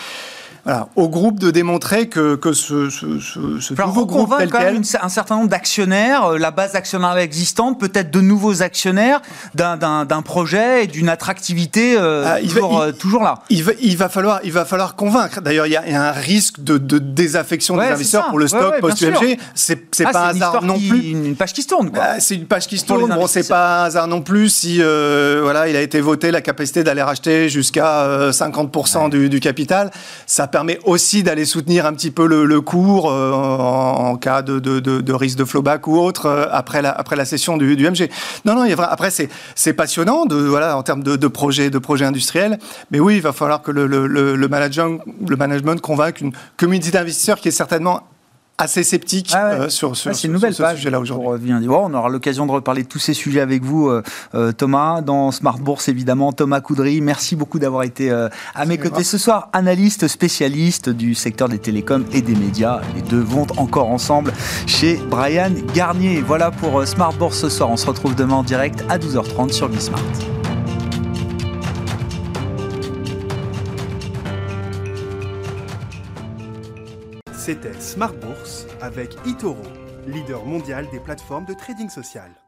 Voilà, au groupe de démontrer que, que ce, ce, ce, ce
Enfin,
nouveau groupe
convaincre
tel
quand même
quel,
une- un certain nombre d'actionnaires, euh, la base actionnariale existante, peut-être de nouveaux actionnaires d'un- projet et d'une attractivité euh,
Ah, va- il-
euh, toujours là.
Il va, il va falloir, il va falloir convaincre. D'ailleurs, il y, a il y a un risque de, de désaffection
Ouais,
des investisseurs pour le stock
ouais,
post-UMG. C'est
Ah,
pas un hasard non
qui-
plus.
Une, une page qui se tourne, quoi.
Bah, c'est une page qui se tourne. Bon, c'est pas un hasard non plus si euh, voilà, il a été voté la capacité d'aller racheter jusqu'à euh, 50% du, du capital. Ça permet aussi d'aller soutenir un petit peu le, cours euh, en, cas de, risque de flowback ou autre euh, après la après la session du, du MG. Non, non, il y a après c'est passionnant de voilà en termes de, projets de projets industriels. Mais oui, il va falloir que le, le, le management le management convainque une communauté d'investisseurs qui est certainement assez sceptique
Ah ouais.
euh, sur, sur,
Ouais, c'est
sur-
une nouvelle
sur ce
page
sujet-là aujourd'hui.
Bon, on aura l'occasion de reparler de tous ces sujets avec vous, euh, euh, Thomas, dans Smart Bourse évidemment. Thomas Coudry, merci beaucoup d'avoir été euh, à mes côtés ce soir. Analyste spécialiste du secteur des télécoms et des médias. Les deux vont encore ensemble chez Brian Garnier. Voilà pour Smart Bourse ce soir. On se retrouve demain en direct à 12h30 sur Bismart.
C'était Smart Bourse avec eToro, leader mondial des plateformes de trading social.